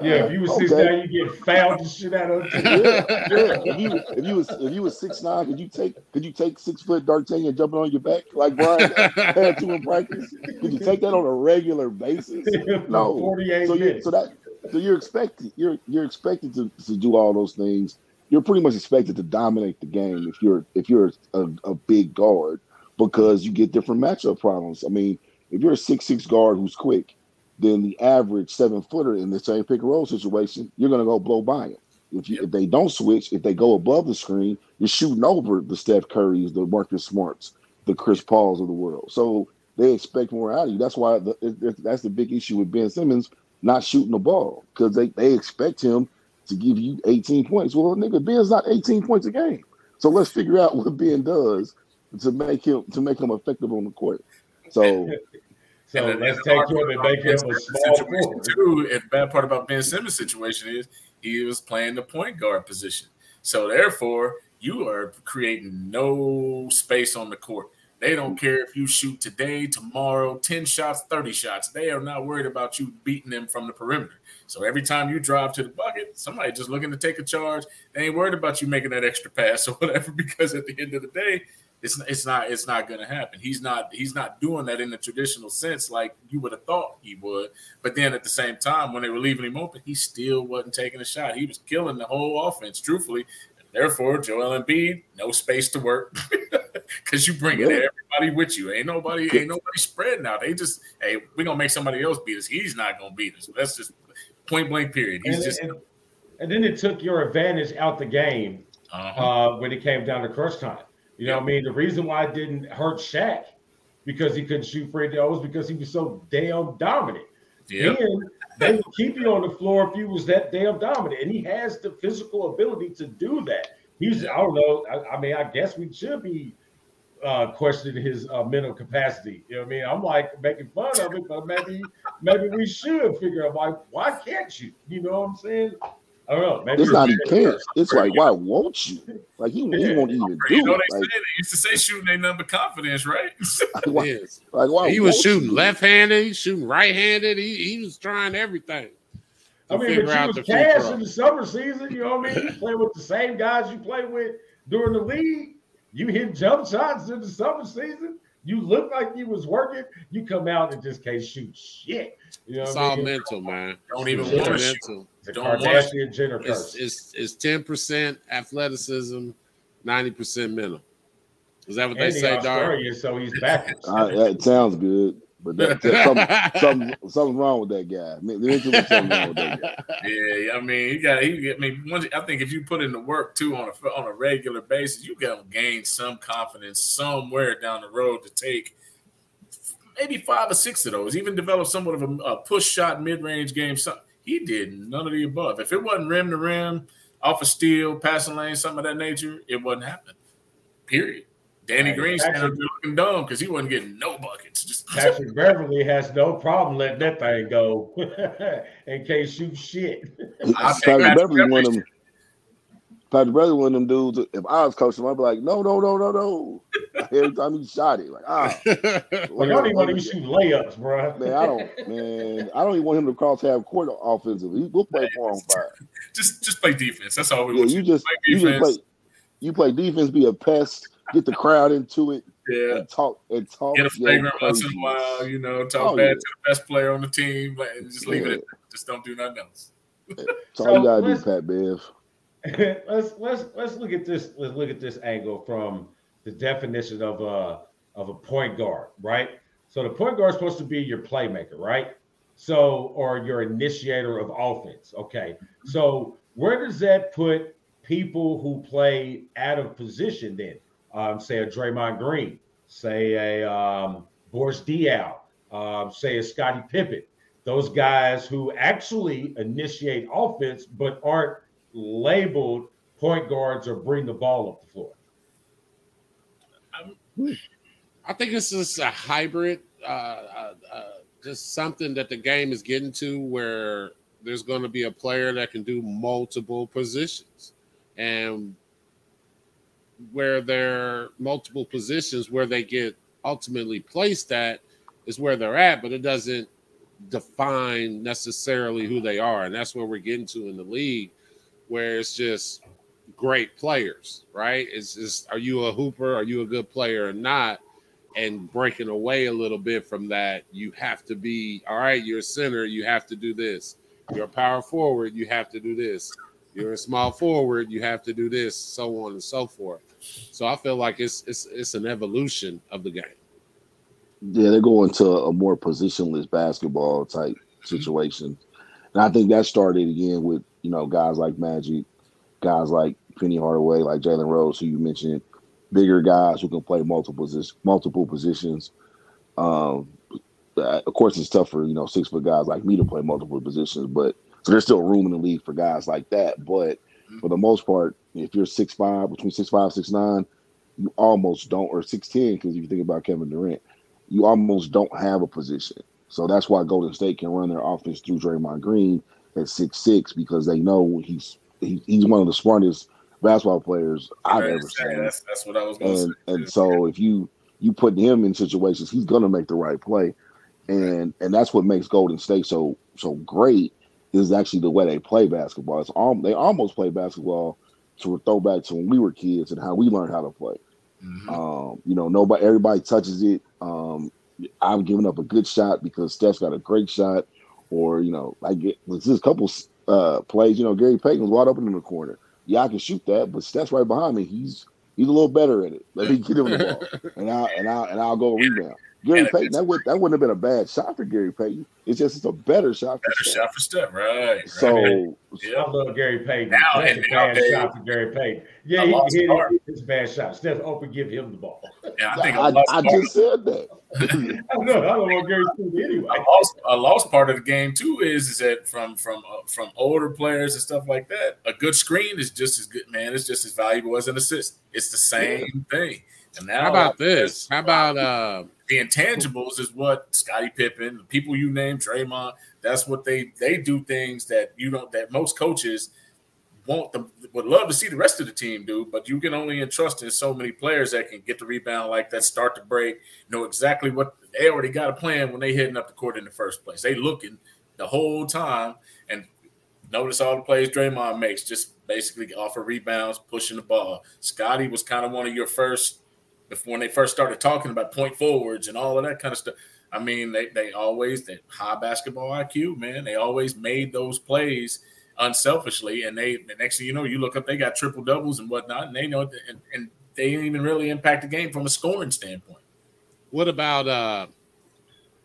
Speaker 1: yeah, if you was okay. six nine, you get fouled the shit out of. yeah,
Speaker 5: yeah. If you if you was if you was six nine, could you take could you take six foot D'Artagnan jumping on your back like Brian had to in practice? Could you take that on a regular basis? *laughs* No.
Speaker 1: Forty eight.
Speaker 5: So you so that so you're expected you're you're expected to, to do all those things you're pretty much expected to dominate the game if you're if you're a, a big guard because you get different matchup problems. I mean, if you're a six six guard who's quick, then the average seven footer in the same pick and roll situation, you're gonna go blow by him. If you if they don't switch, if they go above the screen, you're shooting over the Steph Currys, the Marcus Smarts, the Chris Pauls of the world. So they expect more out of you. That's why the, that's the big issue with Ben Simmons not shooting the ball because they, they expect him to give you 18 points. Well, nigga, Ben's not 18 points a game. So let's figure out what Ben does to make him to make him effective on the court. So *laughs*
Speaker 1: So and let's take him and make him a small
Speaker 3: situation too. And the bad part about Ben Simmons' situation is he was playing the point guard position. So therefore, you are creating no space on the court. They don't care if you shoot today, tomorrow, 10 shots, 30 shots. They are not worried about you beating them from the perimeter. So every time you drive to the bucket, somebody just looking to take a charge. They ain't worried about you making that extra pass *laughs* or whatever, because at the end of the day, it's it's not it's not to happen. He's not he's not doing that in the traditional sense like you would have thought he would. But then at the same time, when they were leaving him open, he still wasn't taking a shot. He was killing the whole offense, truthfully. Therefore, Joel Embiid, no space to work *laughs* because you bring really? everybody with you. Ain't nobody ain't nobody spreading out. They just hey, we gonna make somebody else beat us. He's not gonna beat us. That's just point blank. Period. He's
Speaker 1: and,
Speaker 3: just.
Speaker 1: And, and, then it took your advantage out the game uh-huh. uh, when it came down to crunch time. You know what I mean? The reason why it didn't hurt Shaq because he couldn't shoot free throws because he was so damn dominant. Yep. And they would keep you on the floor if he was that damn dominant. And he has the physical ability to do that. He's, I don't know. I, I mean, I guess we should be uh, questioning his uh, mental capacity. You know what I mean? I'm like making fun of it, but maybe maybe we should figure out why why can't you? You know what I'm saying? I don't know. Maybe
Speaker 5: it's not he can't. It's like why won't you? Like he, yeah. he won't even do.
Speaker 3: You know
Speaker 5: it.
Speaker 3: they
Speaker 5: like,
Speaker 3: say they used to say shooting ain't nothing but confidence, right? *laughs* *laughs*
Speaker 5: like, why, like why
Speaker 2: he was shooting left-handed, he shooting right-handed. He, he was trying everything.
Speaker 1: I mean, but you was cash in the summer season. You know what I mean? You play with the same guys you play with during the league. You hit jump shots in the summer season. You look like you was working. You come out and just can't shoot shit. You know
Speaker 2: it's all mean? mental, man.
Speaker 3: Don't even want to mental.
Speaker 1: The Kardashian Jenner
Speaker 2: it's, it's, it's ten percent athleticism, ninety percent mental. Is that what and they say, Dar?
Speaker 1: So he's back.
Speaker 5: Uh, that sounds good. But that, something, *laughs* something, something wrong with that guy. something wrong with that guy.
Speaker 3: Yeah, I mean, you got. He, I mean, once, I think if you put in the work too on a on a regular basis, you got to gain some confidence somewhere down the road to take maybe five or six of those. Even develop somewhat of a, a push shot mid range game. Something he did none of the above. If it wasn't rim to rim, off a steal, passing lane, something of that nature, it wasn't happening. Period. Danny Green standing looking dumb because he wasn't getting no buckets. Just
Speaker 1: Patrick Beverley has no problem letting that thing go *laughs* in case shoot shit.
Speaker 5: Patrick Beverley one of them. Patrick Beverley one of them dudes. If I was coaching him, I'd be like, no, no, no, no, no. *laughs* Every time he shot it, like ah.
Speaker 1: well, I don't even want him to shoot layups, bro.
Speaker 5: Man, I don't. Man, I don't even want him to cross half court offensively. We'll play for him. *laughs*
Speaker 3: Just, just play defense. That's all we
Speaker 5: yeah,
Speaker 3: want.
Speaker 5: You just, you just play. You play defense, be a pest get the crowd into it.
Speaker 3: Yeah.
Speaker 5: And talk and talk.
Speaker 3: Get a flagrant once in a while, you know, talk oh, bad yeah. to the best player on the team, and just leave yeah. it. Just don't do nothing else.
Speaker 5: That's all so you gotta do, Pat Bev. *laughs*
Speaker 1: let's let's let's look at this. Let's look at this angle from the definition of a of a point guard, right? So the point guard is supposed to be your playmaker, right? So or your initiator of offense. Okay. So where does that put people who play out of position then? um, say a Draymond Green, say a um, Boris Diaw, um, say a Scottie Pippen. Those guys who actually initiate offense but aren't labeled point guards or bring the ball up the floor.
Speaker 2: I think this is a hybrid, uh, uh, uh, just something that the game is getting to where there's going to be a player that can do multiple positions. And where there are multiple positions where they get ultimately placed at is where they're at, but it doesn't define necessarily who they are. And that's where we're getting to in the league, where it's just great players, right? It's just are you a hooper? Are you a good player or not? And breaking away a little bit from that, you have to be all right. You're a center, you have to do this. You're a power forward, you have to do this. You're a small forward, you have to do this, so on and so forth. So I feel like it's it's it's an evolution of the game.
Speaker 5: Yeah, they're going to a more positionless basketball type mm-hmm. situation. And I think that started again with, you know, guys like Magic, guys like Penny Hardaway, like Jalen Rose, who you mentioned, bigger guys who can play multiple multiple positions. Um, uh, of course, it's tough for you know six foot guys like me to play multiple positions, but so there's still room in the league for guys like that. But for the most part, if you're six five, between six five, six nine, you almost don't, or six ten, because if you think about Kevin Durant, you almost don't have a position. So that's why Golden State can run their offense through Draymond Green at six six because they know he's he, he's one of the smartest basketball players I've ever seen.
Speaker 3: That's, that's what I was
Speaker 5: going
Speaker 3: to say.
Speaker 5: And so if you you put him in situations, he's gonna make the right play, and and that's what makes Golden State so so great is actually the way they play basketball. It's all they almost play basketball to throw back to when we were kids and how we learned how to play. Mm-hmm. Um, you know, nobody, everybody touches it. Um, I'm giving up a good shot because Steph's got a great shot, or you know, I get there's a couple uh, plays. You know, Gary Payton was wide open in the corner. Yeah, I can shoot that, but Steph's right behind me. He's he's a little better at it. Let me get him the ball, *laughs* and I and I and I'll go rebound. Gary Payton, that would that wouldn't have been a bad shot for Gary Payton. It's just it's a better shot.
Speaker 3: for Better
Speaker 5: for
Speaker 3: shot for Steph, right?
Speaker 5: So
Speaker 1: yeah. I love Gary Payton. Now, That's a bad they, shot for Gary Payton. Yeah, he hit it. It's a bad shot. Steph open, give him the ball.
Speaker 3: Yeah, I *laughs* think
Speaker 5: I, I just said that. *laughs*
Speaker 1: I don't know. I don't want Gary Payton anyway.
Speaker 3: A lost, a lost part of the game too is is that from from uh, from older players and stuff like that, a good screen is just as good. Man, it's just as valuable as an assist. It's the same yeah. thing.
Speaker 2: And now, how about this? How about uh,
Speaker 3: the intangibles is what Scottie Pippen, the people you name, Draymond, that's what they they do things that you don't that most coaches want the would love to see the rest of the team do, but you can only entrust in so many players that can get the rebound like that, start the break, know exactly what they already got a plan when they heading up the court in the first place. They looking the whole time and notice all the plays Draymond makes, just basically offer rebounds, pushing the ball. Scottie was kind of one of your first when they first started talking about point forwards and all of that kind of stuff. I mean, they, they always that high basketball IQ, man. They always made those plays unselfishly, and they the next thing you know, you look up, they got triple doubles and whatnot, and they know, and, and they didn't even really impact the game from a scoring standpoint.
Speaker 2: What about? uh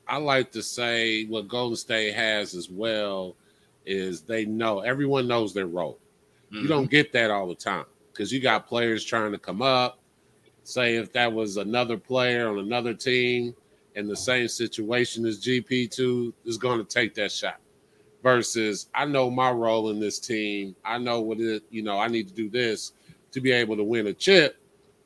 Speaker 2: I like to say what Golden State has as well is they know everyone knows their role. Mm-hmm. You don't get that all the time because you got players trying to come up say if that was another player on another team in the same situation as GP2 is going to take that shot. Versus, I know my role in this team. I know what it, you know, I need to do this to be able to win a chip.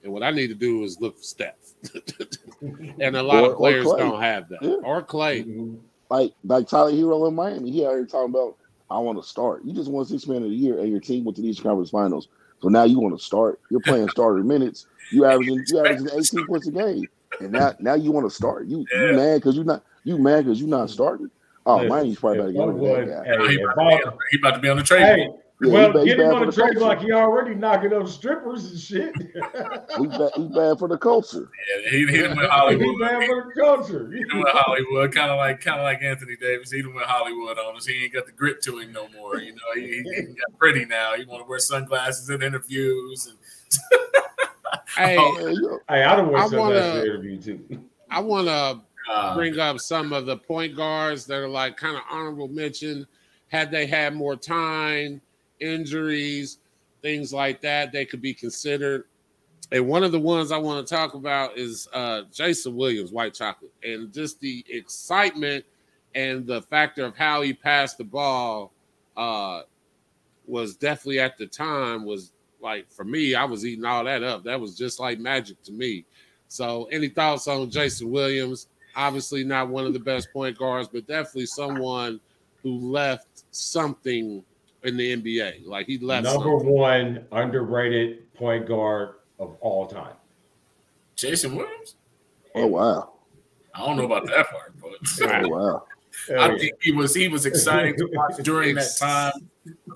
Speaker 2: And what I need to do is look for Steph. *laughs* and a lot or, of players don't have that. Yeah. Or Clay.
Speaker 5: Mm-hmm. Like like Tyler Herro in Miami. He already talking about I want to start. You just won six man of the year and your team went to these conference finals. So now you want to start. You're playing starter minutes. You averaging you averaging *laughs* 18 points a game, and now now you want to start. You yeah. you mad because you're not you mad because you're not starting. Oh, Listen, Miami's probably about to get rid of that
Speaker 3: guy. Hey, he, about, he about to be on the trade. Hey,
Speaker 1: yeah, well, get him on the trade block. He already knocking up strippers and shit. *laughs* *laughs*
Speaker 5: he, bad, he bad for the culture.
Speaker 3: Yeah, he, he went Hollywood.
Speaker 1: he bad for the culture.
Speaker 3: He went Hollywood, kind of like kind of like Anthony Davis. He went Hollywood on us. He ain't got the grit to him no more. You know, he, he got pretty now. He want to wear sunglasses in interviews and. *laughs*
Speaker 2: hey,
Speaker 1: oh, hey, I don't want to interview too.
Speaker 2: I want to uh, bring up some of the point guards that are like kind of honorable mention. Had they had more time, injuries, things like that, they could be considered. And one of the ones I want to talk about is uh, Jason Williams, White Chocolate, and just the excitement and the factor of how he passed the ball uh, was definitely at the time was like for me, I was eating all that up. That was just like magic to me. So, any thoughts on Jason Williams? Obviously, not one of the best point guards, but definitely someone who left something in the NBA. Like he left
Speaker 1: number something. one underrated point guard of all time.
Speaker 3: Jason Williams.
Speaker 5: Oh wow!
Speaker 3: I don't know about that part, but *laughs*
Speaker 5: oh wow!
Speaker 3: I think he was he was exciting to watch during that time.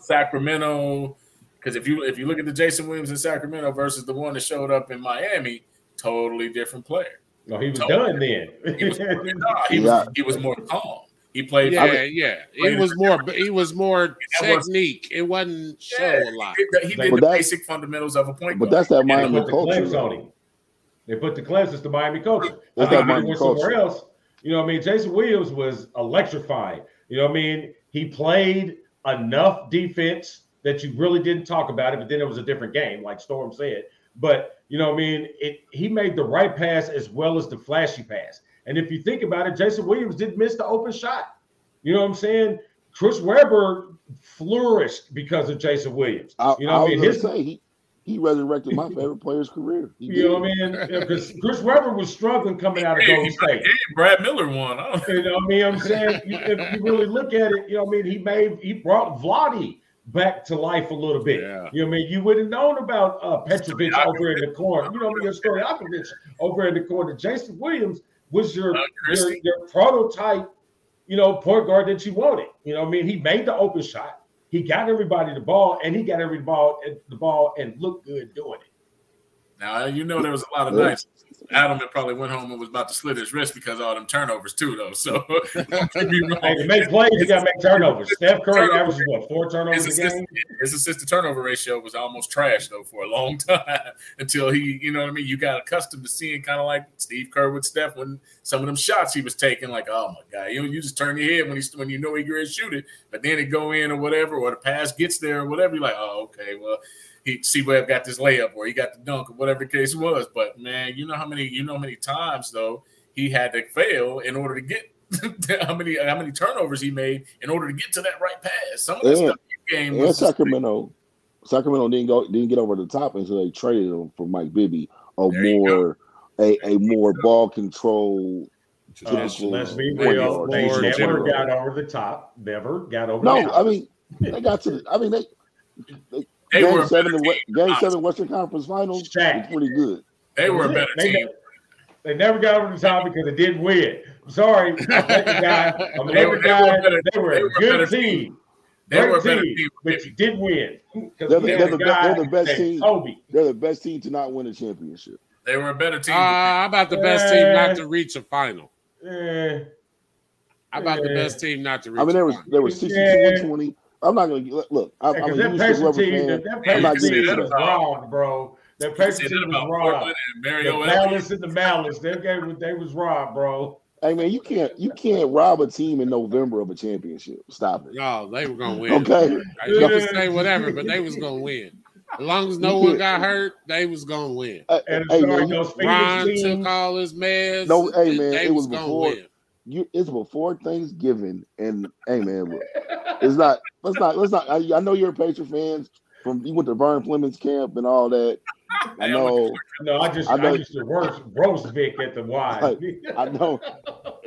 Speaker 3: Sacramento, because if you if you look at the Jason Williams in Sacramento versus the one that showed up in Miami, totally different player.
Speaker 1: No, he was totally. done then.
Speaker 3: he, was, he, was, *laughs* he was more calm. He played.
Speaker 2: Yeah, I yeah. He was more. He was more technique. Was, it wasn't show a lot.
Speaker 3: He did, he did the basic fundamentals of a point.
Speaker 5: But that's that Miami
Speaker 1: they
Speaker 5: culture.
Speaker 1: The on him. They put the clamps. It's the Miami culture. That's I that Miami culture. Somewhere else, you know, what I mean, Jason Williams was electrifying. You know, what I mean, he played enough defense that you really didn't talk about it, but then it was a different game, like Storm said. But you know, what I mean, it he made the right pass as well as the flashy pass. And if you think about it, Jason Williams didn't miss the open shot. You know what I'm saying? Chris Webber flourished because of Jason Williams.
Speaker 5: I,
Speaker 1: You know
Speaker 5: I
Speaker 1: what I
Speaker 5: was
Speaker 1: mean? His,
Speaker 5: say he he resurrected my favorite player's career. He
Speaker 1: you know what I mean? Because Chris Webber was struggling coming out of
Speaker 3: Hey,
Speaker 1: Golden State.
Speaker 3: hey, Brad Miller won. Huh?
Speaker 1: You know what I mean? I'm saying if you really look at it, you know what I mean? He made he brought Vlade back to life a little bit.
Speaker 2: Yeah.
Speaker 1: You know what I mean? You would have known about uh, Petrovic over in the corner. You know what I mean? Stojakovic over in the corner. Jason Williams was your,
Speaker 3: Uh,
Speaker 1: your your prototype, you know, point guard that you wanted. You know I mean? He made the open shot. He got everybody the ball, and he got every ball the ball and looked good doing it.
Speaker 3: Now you know there was a lot of nights. Adam had probably went home and was about to slit his wrist because of all them turnovers too, though. So. *laughs*
Speaker 1: Hey, to make plays, you got to make turnovers. Steph Curry averages what four turnovers
Speaker 3: his
Speaker 1: a
Speaker 3: assist,
Speaker 1: game.
Speaker 3: his assist to turnover ratio was almost trash though for a long *laughs* time until he, you know what I mean. You got accustomed to seeing kind of like Steve Kerr with Steph when some of them shots he was taking, like oh my god, you know, you just turn your head when he's when you know he's going to shoot it, but then it go in or whatever, or the pass gets there or whatever. You're like, oh okay, well he C Webb got this layup or he got the dunk or whatever the case was. But man, you know how many you know how many times though he had to fail in order to get. *laughs* how many how many turnovers he made in order to get to that right pass? Some of that
Speaker 5: Yeah.
Speaker 3: stuff in game
Speaker 5: And
Speaker 3: was just-
Speaker 5: Sacramento, Sacramento didn't go didn't get over the top until they traded him for Mike Bibby, a
Speaker 3: There
Speaker 5: more a, a more ball control.
Speaker 1: Uh,
Speaker 5: typical
Speaker 1: let's be real. They never
Speaker 5: general.
Speaker 1: got over the top. Never got over
Speaker 5: No,
Speaker 1: the top.
Speaker 5: I mean they got to. I mean they. they
Speaker 3: They
Speaker 5: game
Speaker 3: were a
Speaker 5: seven, the,
Speaker 3: team.
Speaker 5: game seven Western Conference Finals
Speaker 1: Shaq.
Speaker 5: was pretty good.
Speaker 3: They were a better
Speaker 1: They,
Speaker 3: team.
Speaker 1: they never got over the top because they didn't win. I'm sorry. *laughs* I'm the guy. I'm
Speaker 3: They were- they
Speaker 1: guy.
Speaker 3: a better-
Speaker 1: They were a good
Speaker 3: better
Speaker 1: team.
Speaker 3: They
Speaker 1: Great
Speaker 3: were a better
Speaker 1: team,
Speaker 3: team.
Speaker 1: but you did win.
Speaker 5: They're the- they're the
Speaker 1: guy
Speaker 5: they're the best team.
Speaker 1: Kobe.
Speaker 5: They're the best team to not win a championship.
Speaker 3: They were a better team.
Speaker 2: Uh, how about the best team not to reach a final?
Speaker 1: Eh,
Speaker 2: How about the best team not to reach?
Speaker 5: I mean, there was there was 62
Speaker 1: Yeah.
Speaker 5: and 20. I'm not gonna look. look I'm, I'm
Speaker 1: because
Speaker 5: a
Speaker 1: that
Speaker 5: huge
Speaker 1: Pacer
Speaker 5: Rubber
Speaker 1: team,
Speaker 5: fan.
Speaker 1: that, that
Speaker 5: I'm not
Speaker 3: getting
Speaker 1: team
Speaker 3: into
Speaker 1: was
Speaker 3: that.
Speaker 1: wrong, bro. That
Speaker 3: You
Speaker 1: Pacer
Speaker 3: said that
Speaker 1: team was wrong.
Speaker 3: Portland
Speaker 1: The
Speaker 3: Mario Elie.
Speaker 1: malice and the malice. They gave they was robbed, bro.
Speaker 5: Hey man, you can't you can't rob a team in November of a championship. Stop it.
Speaker 2: No, they were gonna win.
Speaker 5: Okay.
Speaker 2: You can say whatever, but they was gonna win. As long as no one got hurt, they was gonna win.
Speaker 5: Uh, hey,
Speaker 1: And
Speaker 5: hey, man, you,
Speaker 1: those Phoenix
Speaker 2: Ron
Speaker 1: teams.
Speaker 2: took all his meds.
Speaker 5: No, hey, man,
Speaker 2: they
Speaker 5: it was
Speaker 2: gonna
Speaker 5: before-
Speaker 2: win.
Speaker 5: You it's before Thanksgiving, and hey man, it's not. Let's not. Let's not. I, I know you're a Patriot fan from you went to Vern Fleming's camp and all that. *laughs* I know.
Speaker 1: No, I just
Speaker 5: I
Speaker 1: I,
Speaker 5: know-
Speaker 1: used to roast, roast Vic at the Y.
Speaker 5: I know.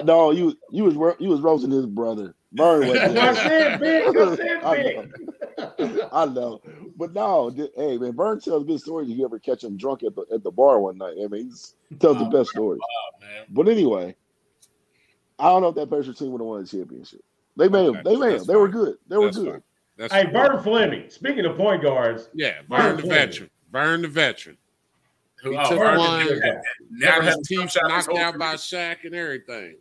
Speaker 5: No, you you was you was roasting his brother. Vern was. *laughs*
Speaker 1: I said Vic. I said *laughs* Vic.
Speaker 5: know. I know, but no, th- hey man, Vern tells good stories. If you ever catch him drunk at the at the bar one night, I mean, he's, he tells the
Speaker 3: Oh,
Speaker 5: best stories.
Speaker 3: Man.
Speaker 5: But anyway, I don't know if that Patriots team would have won the championship. They may have. They may have. They were good. They were
Speaker 2: That's
Speaker 5: good.
Speaker 2: fine. That's
Speaker 1: Hey,
Speaker 2: fine.
Speaker 1: Vern Fleming. Speaking of point guards,
Speaker 2: Yeah,
Speaker 1: Vern
Speaker 2: burn the veteran. Burn the veteran.
Speaker 3: Who,
Speaker 2: He
Speaker 3: oh,
Speaker 2: took
Speaker 3: Vernon
Speaker 2: one,
Speaker 3: never
Speaker 2: Got his
Speaker 3: a jump
Speaker 2: teeth
Speaker 3: shot
Speaker 2: knocked
Speaker 3: whole
Speaker 2: out by. Shaq and everything.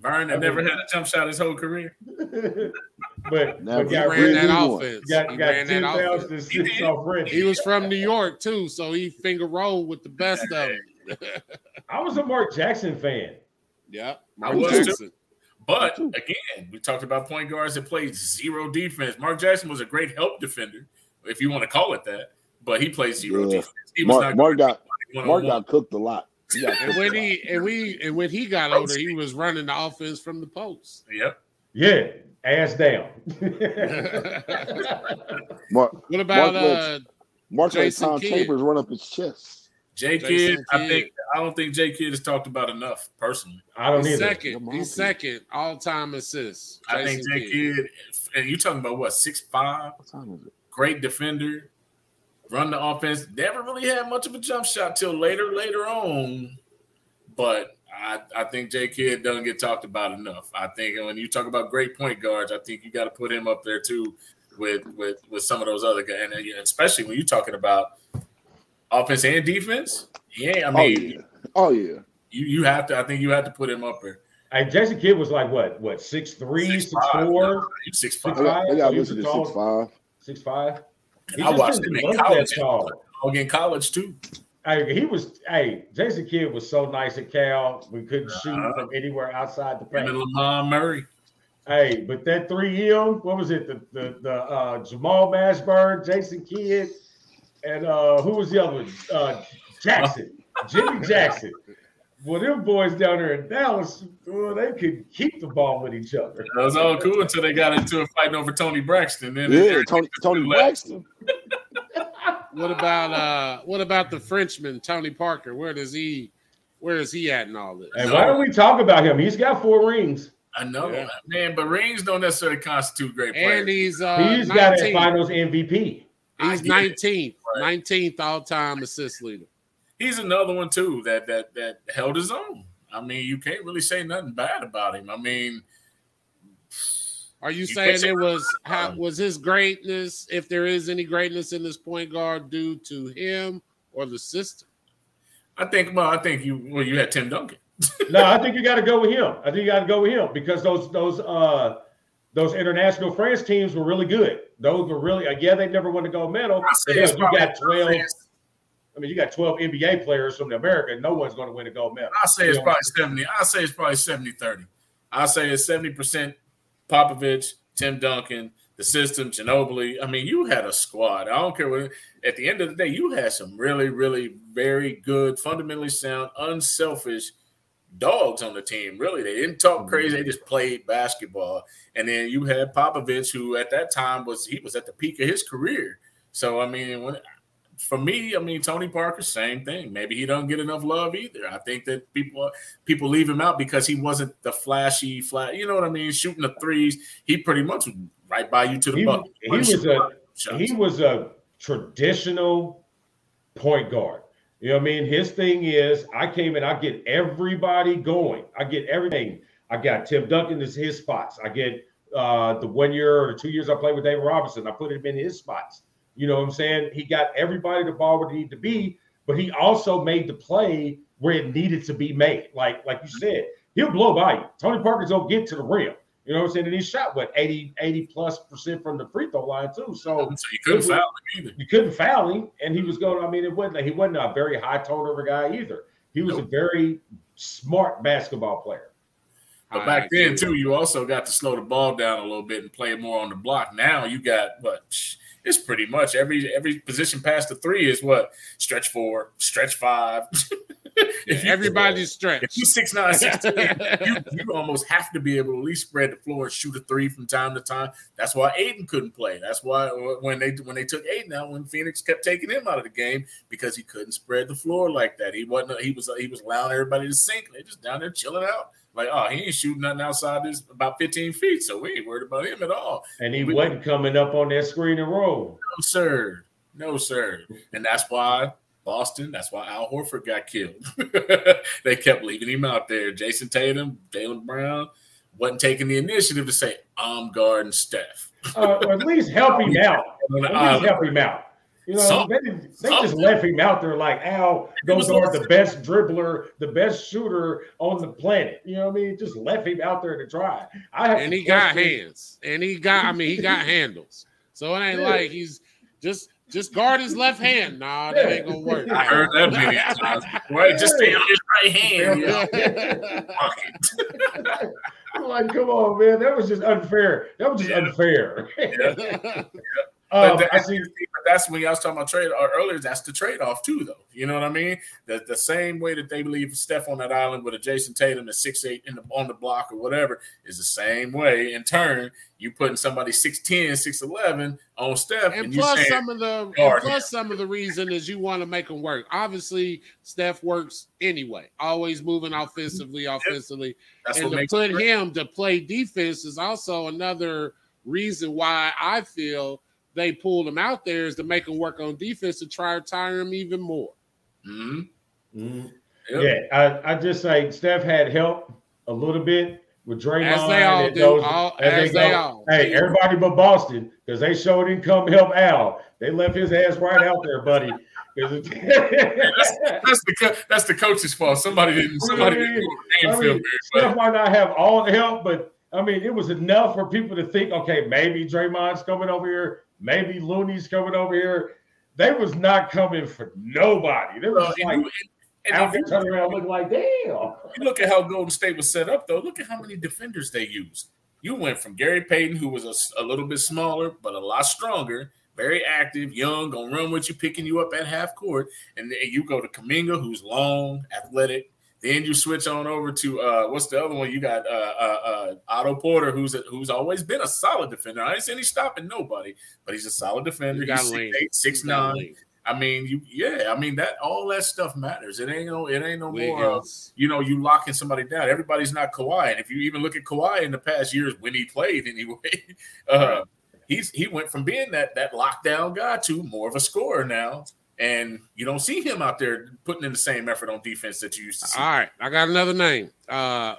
Speaker 3: Vern had never had a jump shot his whole career. *laughs*
Speaker 1: but,
Speaker 5: Never.
Speaker 1: but
Speaker 2: He
Speaker 1: got
Speaker 2: ran
Speaker 1: rid
Speaker 2: that
Speaker 5: He
Speaker 2: offense.
Speaker 1: got,
Speaker 2: he
Speaker 1: got
Speaker 2: ran that offense.
Speaker 3: He
Speaker 1: six
Speaker 3: did.
Speaker 1: already.
Speaker 2: He was from New York too, so he finger rolled with the best of *laughs* them.
Speaker 1: I was a Mark Jackson fan.
Speaker 2: Yep.
Speaker 3: I
Speaker 2: Mark
Speaker 3: was too. But
Speaker 5: Me
Speaker 3: again, we talked about point guards that played zero defense. Mark Jackson was a great help defender, if you want to call it that. But he played zero
Speaker 5: Yeah.
Speaker 3: defense. He was
Speaker 5: Mark,
Speaker 3: not
Speaker 5: Mark got Mark got cooked a lot. Yeah, *laughs*
Speaker 2: And when he and we and when he got older, he was running the offense from the post.
Speaker 3: Yep.
Speaker 1: Yeah, ass down. *laughs*
Speaker 5: Mark
Speaker 2: What about
Speaker 5: Mark
Speaker 2: uh
Speaker 5: Mark
Speaker 2: Jason
Speaker 5: Tom
Speaker 2: Kidd.
Speaker 5: Chambers run up his chest.
Speaker 3: J
Speaker 2: Jason
Speaker 3: Kidd, I think I don't think J Kidd is talked about enough personally.
Speaker 1: I don't
Speaker 2: he's
Speaker 1: either.
Speaker 2: second? He's
Speaker 5: Pete.
Speaker 2: second all time assists.
Speaker 3: I think J
Speaker 2: Kidd.
Speaker 3: Kidd, and you talking about what six five,
Speaker 5: What time is it?
Speaker 3: great defender, run the offense. Never really had much of a jump shot till later, later on. But I, I think J Kidd doesn't get talked about enough. I think when you talk about great point guards, I think you got to put him up there too with with with some of those other guys, and especially when you're talking about offense and defense. Yeah, I
Speaker 5: Oh
Speaker 3: mean,
Speaker 5: yeah. Oh yeah.
Speaker 3: you you have to. I think you have to put him up there.
Speaker 1: Hey, Jason Kidd was like what? What six three, six four,
Speaker 3: He's six
Speaker 1: Six
Speaker 3: five.
Speaker 5: They got, they got
Speaker 1: He was
Speaker 5: listed at six five.
Speaker 1: six five? He
Speaker 3: I watched him in college.
Speaker 1: tall.
Speaker 3: Dog in college too.
Speaker 1: Hey, he was. Hey, Jason Kidd was so nice at Cal. We couldn't shoot
Speaker 3: Uh-huh.
Speaker 1: from anywhere outside the
Speaker 3: Him and
Speaker 1: paint.
Speaker 3: Lamond Murray.
Speaker 1: Hey, but that three M, what was it? The the, the uh, Jamal Mashburn, Jason Kidd, and uh, who was the other one? Uh, Jackson, Jimmy *laughs* Jackson. Well, them boys down there in Dallas, well, they could keep the ball with each other.
Speaker 3: That was all cool until they got into a fighting over Toni Braxton. Then
Speaker 5: Yeah, Toni, Toni Braxton. *laughs*
Speaker 2: What about uh what about the Frenchman, Tony Parker? Where does he where is he at in all this?
Speaker 1: And why don't we talk about him? He's got four rings.
Speaker 3: I know,
Speaker 2: Yeah.
Speaker 3: man, but rings don't necessarily constitute great players.
Speaker 2: And he's uh
Speaker 1: He's got a Finals MVP.
Speaker 2: He's
Speaker 3: I get it.
Speaker 2: 19th,
Speaker 3: Right.
Speaker 2: 19th all-time assist leader.
Speaker 3: He's another one too that that that held his own. I mean, you can't really say nothing bad about him. I mean,
Speaker 2: Are you
Speaker 3: You
Speaker 2: saying
Speaker 3: say
Speaker 2: it was how was his greatness, if there is any greatness in this point guard, due to him or the system?
Speaker 3: I think well, I think you well, you had Tim Duncan.
Speaker 1: No, I think you got to go with him. I think you got to go with him because those those uh those international France teams were really good. Those were really yeah, they never won the gold medal.
Speaker 3: I say
Speaker 1: Yeah, you got twelve.
Speaker 3: I
Speaker 1: I mean, you got twelve NBA players from the America. No one's going to win a gold medal.
Speaker 3: I say it's probably 70. I say it's probably 70 30. I say it's 70% Popovich, Tim Duncan, the system, Ginobili. I mean, you had a squad. I don't care what at the end of the day, you had some really, really very good, fundamentally sound, unselfish dogs on the team. Really, they didn't talk crazy, they just mm-hmm. played basketball. And then you had Popovich, who at that time was he was at the peak of his career. So I mean, when for me, I mean Tony Parker, same thing. Maybe he don't get enough love either. I think that people people leave him out because he wasn't the flashy, flat. You know what I mean? Shooting the threes, he pretty much right by you to the
Speaker 1: He,
Speaker 3: bucket.
Speaker 1: he was a
Speaker 3: Shots.
Speaker 1: he was a traditional point guard. You know what I mean? His thing is I came in, I get everybody going. I get everything. I got Tim Duncan is his spots. I get uh the one year or the two years I played with David Robinson. I put him in his spots. You know what I'm saying? He got everybody the ball where they need to be, but he also made the play where it needed to be made. Like like you said, he'll blow by you. Tony Parker's gonna get to the rim. You know what I'm saying? And he shot what 80, 80 plus percent from the free throw line too. So
Speaker 3: so you couldn't foul him either.
Speaker 1: you couldn't foul him, and he was going. I mean, it wasn't. like He wasn't a very high turnover guy either. He was a very smart basketball player.
Speaker 3: But back then too, you also got to slow the ball down a little bit and play more on the block. Now you got what? It's pretty much every every position past the three is what stretch four, stretch five. *laughs* if you,
Speaker 2: Everybody's
Speaker 3: if you six nine, six ten, you, you almost have to be able to at least spread the floor and shoot a three from time to time. That's why Ayton couldn't play. That's why when they when they took Ayton out, when Phoenix kept taking him out of the game because he couldn't spread the floor like that. He wasn't. He was he was allowing everybody to sink. They just down there chilling out. Like, oh, he ain't shooting nothing outside this about 15 feet, so we ain't worried about him at all.
Speaker 1: And he
Speaker 3: We-
Speaker 1: wasn't coming up on that screen and roll.
Speaker 3: No, sir. No, sir. And that's why Boston, that's why Al Horford got killed. *laughs* they kept leaving him out there. Jayson Tatum, Jaylen Brown wasn't taking the initiative to say, I'm guarding Steph.
Speaker 1: Uh, or at least help him *laughs* out. At least help him out. You know,
Speaker 3: Some-
Speaker 1: they, didn't, they just left him out there like Al,
Speaker 3: It was
Speaker 1: those are the best dribbler, the best shooter on the planet. You know what I mean? Just left him out there to try. I have
Speaker 2: and he got
Speaker 1: question-
Speaker 2: hands. And he got, I mean, he got *laughs* handles. So it ain't
Speaker 1: Yeah.
Speaker 2: like he's just just guard his left hand. Nah, that ain't gonna work. *laughs*
Speaker 3: I heard that many *laughs* times. Right, just stay on his right hand. Yeah.
Speaker 2: Yeah.
Speaker 3: Fuck it.
Speaker 1: I'm like, come on, man. That was just unfair. That was just
Speaker 3: Yeah.
Speaker 1: unfair.
Speaker 3: But
Speaker 1: um,
Speaker 3: that-
Speaker 1: I see.
Speaker 3: But that's when y'all was talking about trade or earlier. That's the trade off too, though. You know what I mean? The, the same way that they believe Steph on that island with a Jayson Tatum at six eight in the on the block or whatever is the same way. In turn, you putting somebody 6'10", 6'11", on Steph, and,
Speaker 2: And plus
Speaker 3: saying,
Speaker 2: some of the plus some of the reason is you want to make them work. Obviously, Steph works anyway, always moving offensively, offensively,
Speaker 3: that's
Speaker 2: and
Speaker 3: what
Speaker 2: to put him to play defense is also another reason why I feel they pulled him out there is to make him work on defense to try to tire him even more.
Speaker 3: Mhm.
Speaker 1: Mhm.
Speaker 3: Yep.
Speaker 1: Yeah, I, I just say Steph had help a little bit with Draymond.
Speaker 2: As they all
Speaker 1: and
Speaker 2: do,
Speaker 1: those-
Speaker 2: all-
Speaker 1: as
Speaker 2: as they
Speaker 1: go.
Speaker 2: all
Speaker 1: Hey, everybody but Boston, because they showed didn't come help Al. They left his ass right out there, buddy. *laughs* it-
Speaker 3: That's the that's the coach's fault. Somebody didn't somebody didn't do
Speaker 1: I mean,
Speaker 3: film
Speaker 1: Steph might not have all the help, but I mean, it was enough for people to think, okay, maybe Draymond's coming over here, maybe Looney's coming over here. They was not coming for nobody. They was
Speaker 3: well.
Speaker 1: like
Speaker 3: and, and
Speaker 1: turning around looking like, damn.
Speaker 3: you look at how Golden State was set up, though. Look at how many defenders they used. You went from Gary Payton, who was a, a little bit smaller but a lot stronger, very active, young, gonna run with you, picking you up at half court, and then you go to Kuminga, who's long, athletic. Then you switch on over to uh, what's the other one? You got uh, uh, uh, Otto Porter, who's a, who's always been a solid defender. I ain't saying he's stopping nobody, but he's a solid defender.
Speaker 2: You got
Speaker 3: He's
Speaker 2: lane.
Speaker 3: 6'8", 6'9". I mean, you yeah, I mean that all that stuff matters. It ain't no, it ain't no more. Uh, you know, you locking somebody down. Everybody's not Kawhi, and if you even look at Kawhi in the past years when he played, anyway, *laughs* uh, he's he went from being that that lockdown guy to more of a scorer now, and you don't see him out there putting in the same effort on defense that you used to see.
Speaker 2: All right, I got another name. Uh,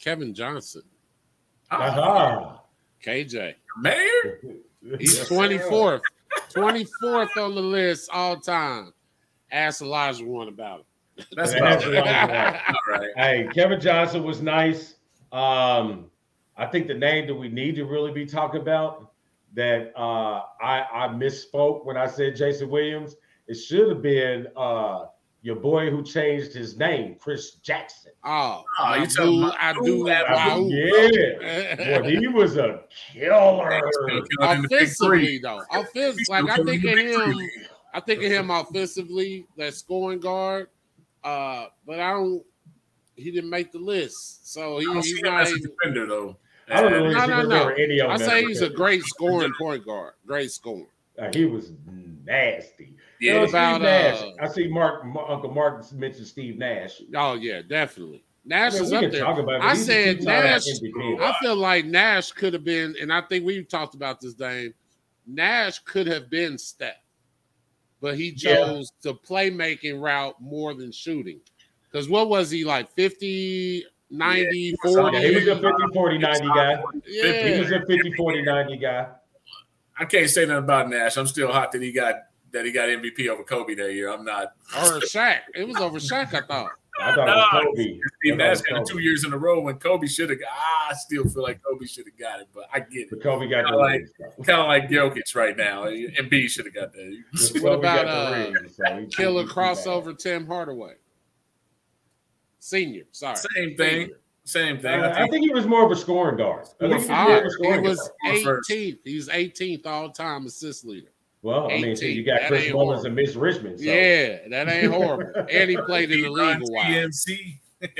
Speaker 2: Kevin Johnson,
Speaker 3: Ah,
Speaker 1: Aha.
Speaker 2: KJ.
Speaker 3: Mayor,
Speaker 2: He's
Speaker 1: Yes,
Speaker 2: twenty
Speaker 1: sir.
Speaker 2: fourth, twenty fourth on the list all time. Ask Elijah one about it.
Speaker 3: that's
Speaker 1: That's
Speaker 3: about
Speaker 1: right.
Speaker 3: right. All right.
Speaker 1: Hey, Kevin Johnson was nice. Um, I think the name that we need to really be talking about that uh, I, I misspoke when I said Jason Williams. It should have been uh, your boy who changed his name, Chris Jackson.
Speaker 2: Oh,
Speaker 3: Oh,
Speaker 2: I
Speaker 3: you
Speaker 2: do,
Speaker 3: talking about
Speaker 2: I do,
Speaker 3: Abu.
Speaker 1: Yeah, boy, he *laughs* was a killer.
Speaker 3: Still killing in the big three.
Speaker 2: Offensively, though, offense like I think of him. I think of him offensively, that scoring guard. Uh, but I don't. He didn't make the list, so he,
Speaker 3: I don't
Speaker 2: he's
Speaker 3: see him
Speaker 2: not.
Speaker 3: as a
Speaker 2: even-
Speaker 3: defender though.
Speaker 1: I don't really
Speaker 2: No, no, no.
Speaker 1: remember any of
Speaker 2: I say he's a great scoring point guard. Great scoring.
Speaker 1: Uh, he was nasty.
Speaker 3: Yeah,
Speaker 1: You know,
Speaker 2: What about,
Speaker 1: Steve Nash.
Speaker 2: uh,
Speaker 1: I see Mark, Ma- Uncle Mark mentioned Steve Nash.
Speaker 2: Oh yeah, definitely. Nash
Speaker 1: Man,
Speaker 2: is up there.
Speaker 1: about
Speaker 2: I said Nash. I feel like Nash could have been, and I think we've talked about this, Dame. Nash could have been Steph, but he
Speaker 1: Yeah.
Speaker 2: chose the playmaking route more than shooting. Because what was he like 50, 90,
Speaker 3: was
Speaker 2: 40?
Speaker 1: He was a 50, 40, 90 guy. He was a 50, 40, 90 guy.
Speaker 3: I can't say nothing about Nash. I'm still hot that he got that he got MVP over Kobe that year. I'm not.
Speaker 2: Or Shaq. It was over Shaq, I thought.
Speaker 1: I thought it was Kobe.
Speaker 3: Steve Nash
Speaker 1: it
Speaker 3: got it two years in a row when Kobe should have. Ah, I still feel like Kobe should have got it, but I get it.
Speaker 1: But Kobe got
Speaker 3: Kinda like-
Speaker 1: rings.
Speaker 3: Kind of like Jokic right now, and B should have got that.
Speaker 2: What about,
Speaker 1: the
Speaker 2: uh,
Speaker 1: rings, so
Speaker 2: Killer
Speaker 1: he- he
Speaker 2: crossover Tim Hardaway. Senior, sorry.
Speaker 3: Same thing.
Speaker 2: Senior.
Speaker 3: Same thing.
Speaker 1: Uh, I think he was more of a scoring guard. I think he was
Speaker 2: All
Speaker 1: more of
Speaker 2: right,
Speaker 1: a scoring
Speaker 2: he was 18th. He was 18th all time assist leader.
Speaker 1: Well, I mean, so you got
Speaker 2: That
Speaker 1: Chris Mullins
Speaker 2: horrible.
Speaker 1: and Mitch Richmond. So.
Speaker 2: Yeah, that ain't *laughs* horrible. and he played in the league a while.
Speaker 3: TMC. *laughs*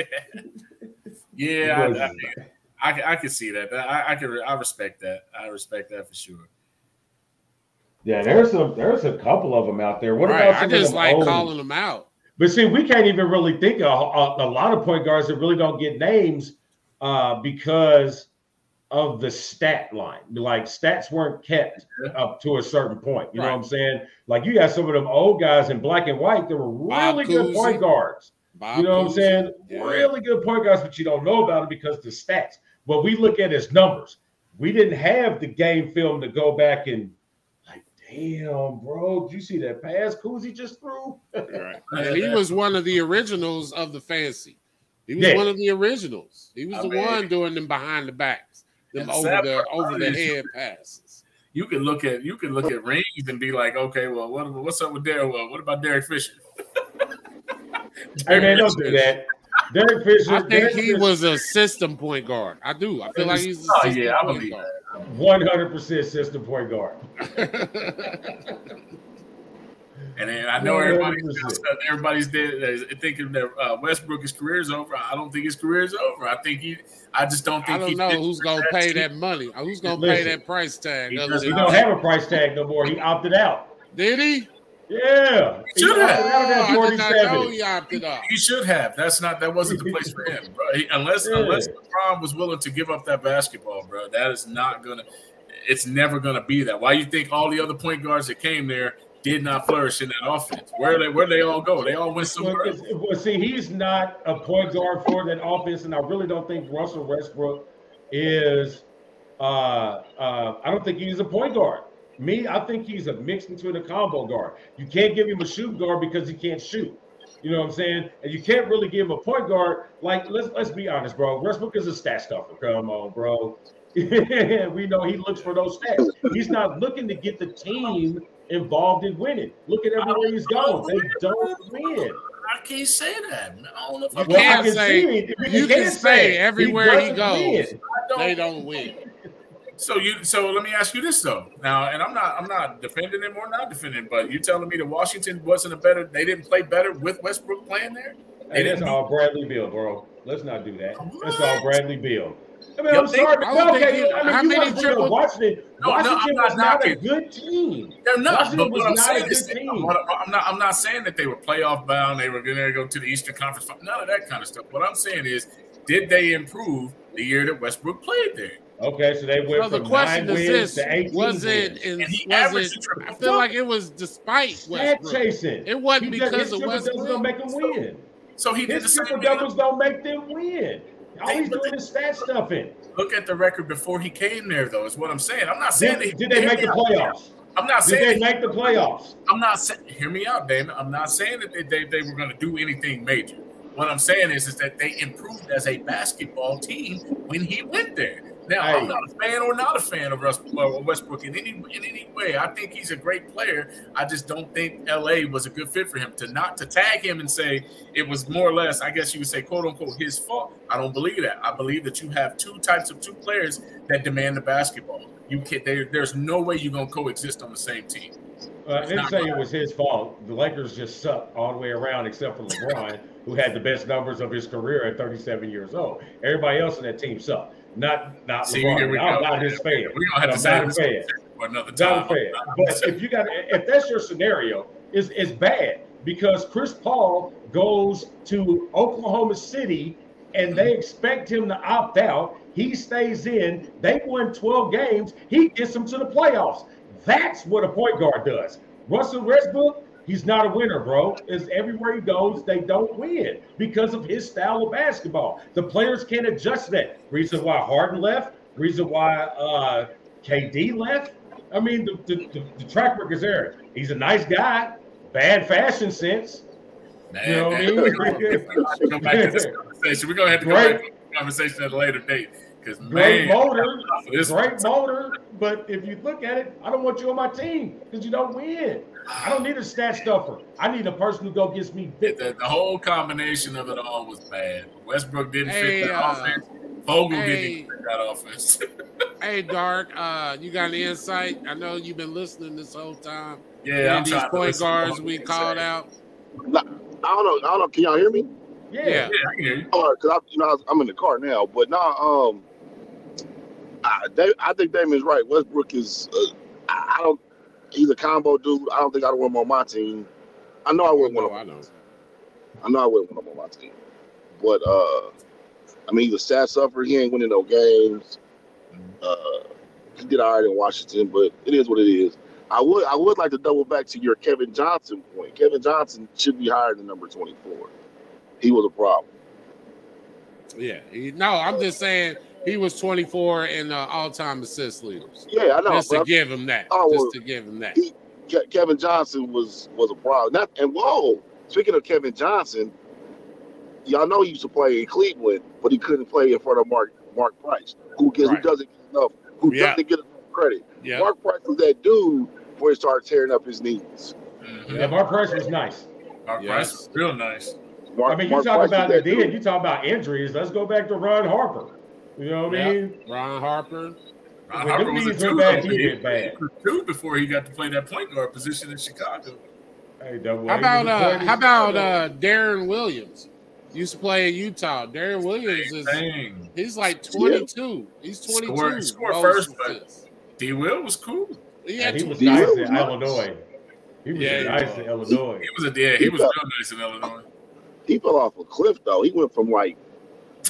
Speaker 3: yeah, I, I, I, can- I can see that. I, I can. I respect that. I respect that for sure.
Speaker 1: yeah. There's a there's a couple of them out there. What
Speaker 2: right.
Speaker 1: about
Speaker 2: I just
Speaker 1: of
Speaker 2: like
Speaker 1: old-
Speaker 2: calling them out.
Speaker 1: But see, we can't even really think of a, a lot of point guards that really don't get names uh, because of the stat line. Like stats weren't kept up to a certain point. You know what I'm saying? Like you got some of them old guys in black and white that were
Speaker 2: Bob
Speaker 1: really good
Speaker 2: Cousy.
Speaker 1: point guards.
Speaker 2: Bob
Speaker 1: You know what I'm saying?
Speaker 2: Yeah.
Speaker 1: Really good point guards, but you don't know about them because the stats. What we look at is numbers. We didn't have the game film to go back and like, damn, bro, did you see that pass Cousy just threw?
Speaker 2: Right. And he was one of the originals of the fancy. He was
Speaker 1: Yeah.
Speaker 2: one of the originals. He was
Speaker 3: I
Speaker 2: the
Speaker 3: mean-
Speaker 2: one doing them behind the backs, them
Speaker 3: And
Speaker 2: over
Speaker 3: Sam
Speaker 2: the over the head passes.
Speaker 3: You can look at you can look at rings and be like, okay, well, what, what's up with Derek? Well, what about Derek Fisher? *laughs*
Speaker 1: Hey man, don't do that. Derek Fisher.
Speaker 2: I think
Speaker 1: Derek
Speaker 2: he
Speaker 1: Fisher,
Speaker 2: was a system point guard. I do. I feel like he's a
Speaker 3: Oh,
Speaker 2: system
Speaker 3: yeah, I believe
Speaker 2: guard.
Speaker 1: 100% system point guard. *laughs*
Speaker 3: And then I know everybody's
Speaker 1: 100%.
Speaker 3: everybody's there uh, thinking that uh, Westbrook's career is over. I don't think his career is over. I think he. I just don't
Speaker 2: I
Speaker 3: think
Speaker 2: don't
Speaker 3: he
Speaker 2: know who's gonna
Speaker 3: best
Speaker 2: pay
Speaker 3: team.
Speaker 2: that money. Who's gonna pay that price tag?
Speaker 3: he does
Speaker 1: He don't have a price tag no more. He opted out.
Speaker 2: Did he?
Speaker 1: Yeah.
Speaker 3: He should
Speaker 1: opted
Speaker 3: have.
Speaker 1: out
Speaker 2: Oh, I did not know he opted out.
Speaker 3: He should have. That's not. That wasn't the place for him, bro. He- unless
Speaker 1: Yeah.
Speaker 3: unless LeBron was willing to give up that basketball, bro. That is not gonna. It's never gonna be that. Why you think all the other point guards that came there did not flourish in that offense? Where they where they all go? They all went
Speaker 1: Well,
Speaker 3: somewhere. else.
Speaker 1: well, see, he's not a point guard for that offense, and I really don't think Russell Westbrook is. Uh, uh, I don't think he's a point guard. Me, I think he's a mix between a combo guard. You can't give him a shoot guard because he can't shoot. You know what I'm saying? And you can't really give him a point guard. Like, let's let's be honest, bro. Westbrook is a stat stuffer. Come on, bro. *laughs* we know he looks for those stats. He's not looking to get the team involved in winning. Look at everywhere he's going. They don't win.
Speaker 3: I can't say that. I don't know if
Speaker 2: You
Speaker 3: I,
Speaker 2: can't
Speaker 1: can
Speaker 2: say-
Speaker 1: see
Speaker 2: you can say
Speaker 1: it.
Speaker 2: everywhere he
Speaker 1: doesn't
Speaker 2: goes.
Speaker 1: win.
Speaker 3: don't,
Speaker 2: they don't win.
Speaker 3: So you so let me ask you this though. Now, and I'm not I'm not defending him or not defending, but you're telling me that Washington wasn't a better they didn't play better with Westbrook playing there? They
Speaker 1: Hey, that's
Speaker 3: didn't
Speaker 1: all Bradley Beal, bro. Let's not do that. That's all Bradley Beal. I mean,
Speaker 3: Yo,
Speaker 1: I'm
Speaker 3: they-
Speaker 1: sorry,
Speaker 2: I
Speaker 1: but
Speaker 2: don't
Speaker 1: okay,
Speaker 2: think he-
Speaker 1: I mean,
Speaker 2: how
Speaker 1: you
Speaker 2: many
Speaker 1: want to
Speaker 2: triple-
Speaker 1: Washington.
Speaker 3: No, no, I'm
Speaker 1: Washington
Speaker 3: not
Speaker 1: was not a
Speaker 3: knocking.
Speaker 1: good team.
Speaker 3: They're not,
Speaker 1: Washington
Speaker 3: but
Speaker 1: was
Speaker 3: what I'm
Speaker 1: not
Speaker 3: saying
Speaker 1: a
Speaker 3: is
Speaker 1: good team.
Speaker 3: what- I'm not I'm not saying that they were playoff bound, they were gonna go to the Eastern Conference. None of that kind of stuff. What I'm saying is, did they improve the year that Westbrook played there?
Speaker 1: Okay, so they went
Speaker 2: So the
Speaker 1: from
Speaker 2: question
Speaker 1: nine
Speaker 2: is
Speaker 1: wins
Speaker 2: this:
Speaker 1: to 18
Speaker 2: Was it?
Speaker 1: wins.
Speaker 3: And he
Speaker 2: was it? I feel like it was despite
Speaker 1: Stat
Speaker 2: Westbrook.
Speaker 1: chasing.
Speaker 2: It wasn't
Speaker 1: He does-
Speaker 2: because
Speaker 1: his
Speaker 2: of
Speaker 1: triple doubles
Speaker 2: Westbrook.
Speaker 1: don't make them win.
Speaker 3: So he did the
Speaker 1: His
Speaker 3: same
Speaker 1: triple
Speaker 3: thing.
Speaker 1: doubles don't make them win. All he's doing is stat stuffing.
Speaker 3: Look at the record before he came there, though. Is what I'm saying. I'm not saying
Speaker 1: Did, did they make the playoffs?
Speaker 3: I'm not saying
Speaker 1: Did they make the playoffs?
Speaker 3: I'm not saying. Hear me out, Damon. I'm not saying that they, they, they were going to do anything major. What I'm saying is, is that they improved as a basketball team when he went there. Now,
Speaker 1: Hey.
Speaker 3: I'm not a fan or not a fan of uh, Westbrook in any in any way. I think he's a great player. I just don't think LA was a good fit for him. To not to tag him and say it was more or less, I guess you would say, quote unquote, his fault. I don't believe that. I believe that you have two types of two players that demand the basketball. You can there, There's no way you're gonna coexist on the same team.
Speaker 1: Uh, I didn't say it was his fault. The Lakers just sucked all the way around, except for LeBron, who had the best numbers of his career at 37 years old. Everybody else in that team sucked. Not not
Speaker 3: See,
Speaker 1: LeBron.
Speaker 3: here we
Speaker 1: I'm
Speaker 3: go.
Speaker 1: not his fan.
Speaker 3: We're gonna have to say
Speaker 1: not a
Speaker 3: this
Speaker 1: fan.
Speaker 3: for another
Speaker 1: Not
Speaker 3: time.
Speaker 1: a fan. But if you got, if that's your scenario, it's it's bad because Chris Paul goes to Oklahoma City and they expect him to opt out. He stays in. They win 12 games. He gets them to the playoffs. That's what a point guard does. Russell Westbrook, he's not a winner, bro. Is everywhere he goes, they don't win because of his style of basketball. The players can't adjust that. Reason why Harden left. Reason why uh, KD left. I mean, the, the, the, the track record is there. He's a nice guy, bad fashion sense.
Speaker 3: Man,
Speaker 1: You know what I mean?
Speaker 3: we're gonna have to go back to this *laughs* conversation. We're gonna have to go back to this conversation at a later date. Because
Speaker 1: Great
Speaker 3: man,
Speaker 1: motor, great motor. But if you look at it, I don't want you on my team because you don't win. I don't need a stat stuffer. I need a person who go gets me
Speaker 3: the, the whole combination of it all was bad. Westbrook didn't
Speaker 2: Hey,
Speaker 3: fit that
Speaker 2: uh,
Speaker 3: offense. Vogel
Speaker 2: hey.
Speaker 3: didn't fit that offense. *laughs*
Speaker 2: Hey, Dark, uh, you got any insight? I know you've been listening this whole time.
Speaker 3: yeah, I'm
Speaker 2: And these
Speaker 3: trying
Speaker 2: point
Speaker 3: to
Speaker 2: guards we
Speaker 3: they
Speaker 2: called
Speaker 3: say.
Speaker 2: out.
Speaker 5: I don't know. I don't know. Can y'all hear me?
Speaker 1: Yeah.
Speaker 2: Yeah.
Speaker 3: Yeah, I hear you.
Speaker 5: All right, because I, you know, I was- I'm in the car now. But nah, um, I, Da- I think Damon's right. Westbrook is. Uh, I I don't. He's a combo dude. I don't think I'd want him on my team. I know I wouldn't want him.
Speaker 2: I know.
Speaker 5: I know I wouldn't want him on my team. But uh, I mean, he's a stat sufferer. He ain't winning no games. Uh, he did all right in Washington, but it is what it is. I would I would like to double back to your Kevin Johnson point. Kevin Johnson should be higher than number 24. He was a problem.
Speaker 2: Yeah. He, no, I'm just saying he was 24 in the all-time assist leaders.
Speaker 5: Yeah, I know.
Speaker 2: Just to
Speaker 5: but
Speaker 2: give him that.
Speaker 5: Oh,
Speaker 2: just to give him that.
Speaker 5: Ke- Kevin Johnson was was a problem. Not, and whoa, speaking of Kevin Johnson, y'all know he used to play in Cleveland, but he couldn't play in front of Mark Mark Price, who gets,
Speaker 2: Right.
Speaker 5: who doesn't get enough, who
Speaker 2: Yeah.
Speaker 5: doesn't get enough credit.
Speaker 2: Yeah.
Speaker 5: Mark Price was that dude before he started tearing up his knees.
Speaker 3: Mhm.
Speaker 1: Yeah, Mark Price was nice.
Speaker 3: Mark
Speaker 2: Yes.
Speaker 3: Price was real nice.
Speaker 5: Mark,
Speaker 1: I mean, you
Speaker 5: Mark
Speaker 1: talk
Speaker 5: Price
Speaker 1: about the
Speaker 5: that
Speaker 1: then,
Speaker 5: dude.
Speaker 1: you talk about injuries. Let's go back to Ron Harper. You know what I
Speaker 2: Yeah.
Speaker 1: mean?
Speaker 2: Ron Harper.
Speaker 3: Ron
Speaker 1: When
Speaker 3: Harper was a
Speaker 1: knees
Speaker 3: two.
Speaker 1: went bad, he
Speaker 3: He
Speaker 1: went bad.
Speaker 3: two before he got to play that point guard position in Chicago.
Speaker 1: Hey, double
Speaker 2: How about uh how about uh Deron Williams? Used to play in Utah. Deron Williams is
Speaker 3: Dang.
Speaker 2: he's like 22. He's 22.
Speaker 3: Scored- scored first, but- D. Will was cool.
Speaker 2: He
Speaker 1: Yeah,
Speaker 2: had
Speaker 1: he
Speaker 2: tw-
Speaker 1: was
Speaker 5: He
Speaker 1: nice
Speaker 5: was
Speaker 1: in
Speaker 5: nice.
Speaker 1: Illinois. He was
Speaker 2: Yeah, he
Speaker 1: nice
Speaker 2: was.
Speaker 1: in Illinois.
Speaker 3: He was a yeah, he
Speaker 5: He
Speaker 3: was
Speaker 5: got-
Speaker 3: real nice in Illinois.
Speaker 5: He fell off a cliff though. He went from like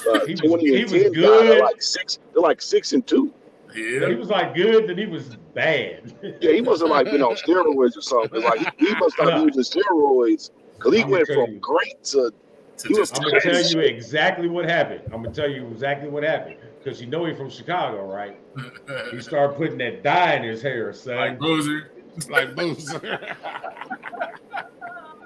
Speaker 5: uh,
Speaker 1: He was-
Speaker 5: 20
Speaker 1: he
Speaker 5: and
Speaker 1: was
Speaker 5: 10 down to
Speaker 1: good.
Speaker 5: like six, to like six and two.
Speaker 3: Yeah.
Speaker 1: He was like good, then he was bad.
Speaker 5: Yeah, he must have like been on steroids or something. Like he, he must have been using steroids because he
Speaker 1: I'ma
Speaker 5: went from
Speaker 1: you.
Speaker 5: great to
Speaker 3: To
Speaker 5: He was
Speaker 1: I'm gonna tell you exactly what happened. I'm gonna tell you exactly what happened because you know he's from Chicago, right? He *laughs* started putting that dye in his hair, son.
Speaker 3: like Boozer.
Speaker 2: like Boozer. *laughs*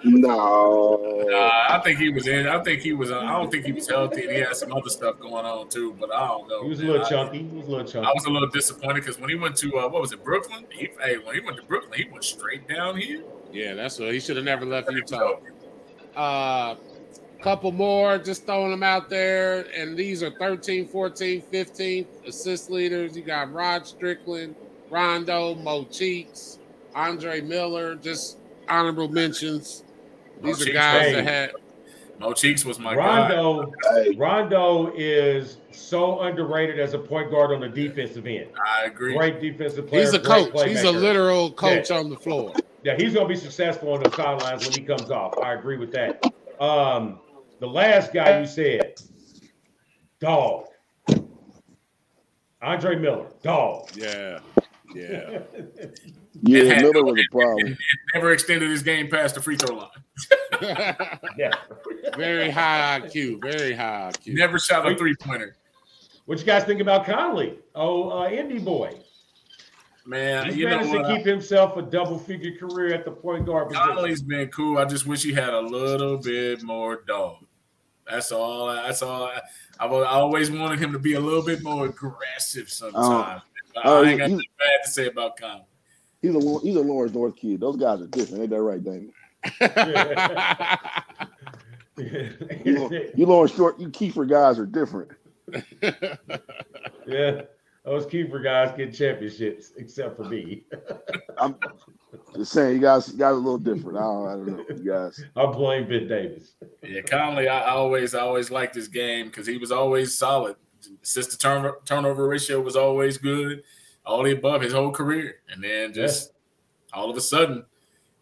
Speaker 5: no.
Speaker 3: Nah, I think he was in. I think he was. Uh, I don't think he was healthy, and he had some other stuff going on too. But I don't know.
Speaker 1: he was a little chunky. He was a little chunky.
Speaker 3: I was a little disappointed because when he went to uh, what was it, Brooklyn? He, hey, when he went to Brooklyn, he went straight down here.
Speaker 2: yeah, that's what he should have never left Utah. Uh couple more, just throwing them out there. And these are 13, 14, 15 assist leaders. You got Rod Strickland, Rondo, Mo Cheeks, Andre Miller, just honorable mentions. These
Speaker 3: Mo
Speaker 2: are
Speaker 3: Cheeks,
Speaker 2: guys
Speaker 1: hey.
Speaker 2: that had
Speaker 3: Mo Cheeks was my guy.
Speaker 1: Rondo,
Speaker 5: Hey,
Speaker 1: Rondo is so underrated as a point guard on the defensive end.
Speaker 3: I agree.
Speaker 1: Great defensive player.
Speaker 2: he's a
Speaker 1: great
Speaker 2: coach. He's a literal coach on the floor.
Speaker 1: Yeah, he's gonna be successful on the sidelines when he comes off. I agree with that. Um, the last guy you said, dog. Andre Miller, dog.
Speaker 2: Yeah. Yeah. *laughs*
Speaker 5: yeah,
Speaker 3: had
Speaker 5: Miller
Speaker 3: no-
Speaker 5: was a problem.
Speaker 3: Never extended his game past the free throw line. *laughs*
Speaker 1: yeah.
Speaker 2: very high IQ. Very high IQ.
Speaker 3: Never shot a three pointer.
Speaker 1: What you guys think about Conley? Oh, uh, Indy boy.
Speaker 3: Man,
Speaker 1: He's
Speaker 3: you know
Speaker 1: managed to keep himself a double figure career at the point guard position.
Speaker 3: Conley's been cool. I just wish he had a little bit more dog. That's all. That's all. I, I've always wanted him to be a little bit more aggressive sometimes.
Speaker 5: oh,
Speaker 3: I ain't got nothing bad to say about Conley.
Speaker 5: He's a he's a Lawrence North kid. Those guys are different. Ain't that right, Damon? *laughs* You, you Lawrence Short, you Keefer guys are different. *laughs*
Speaker 1: yeah. Those Keefer guys get championships, except for me. *laughs*
Speaker 5: I'm just saying, you guys, you guys are a little different. I don't, I don't know, you guys.
Speaker 1: I blame Ben Davis.
Speaker 3: Yeah, Conley. I I always, I always liked his game because he was always solid. Assist to turnover turnover ratio was always good. All the above his whole career, and then just all of a sudden,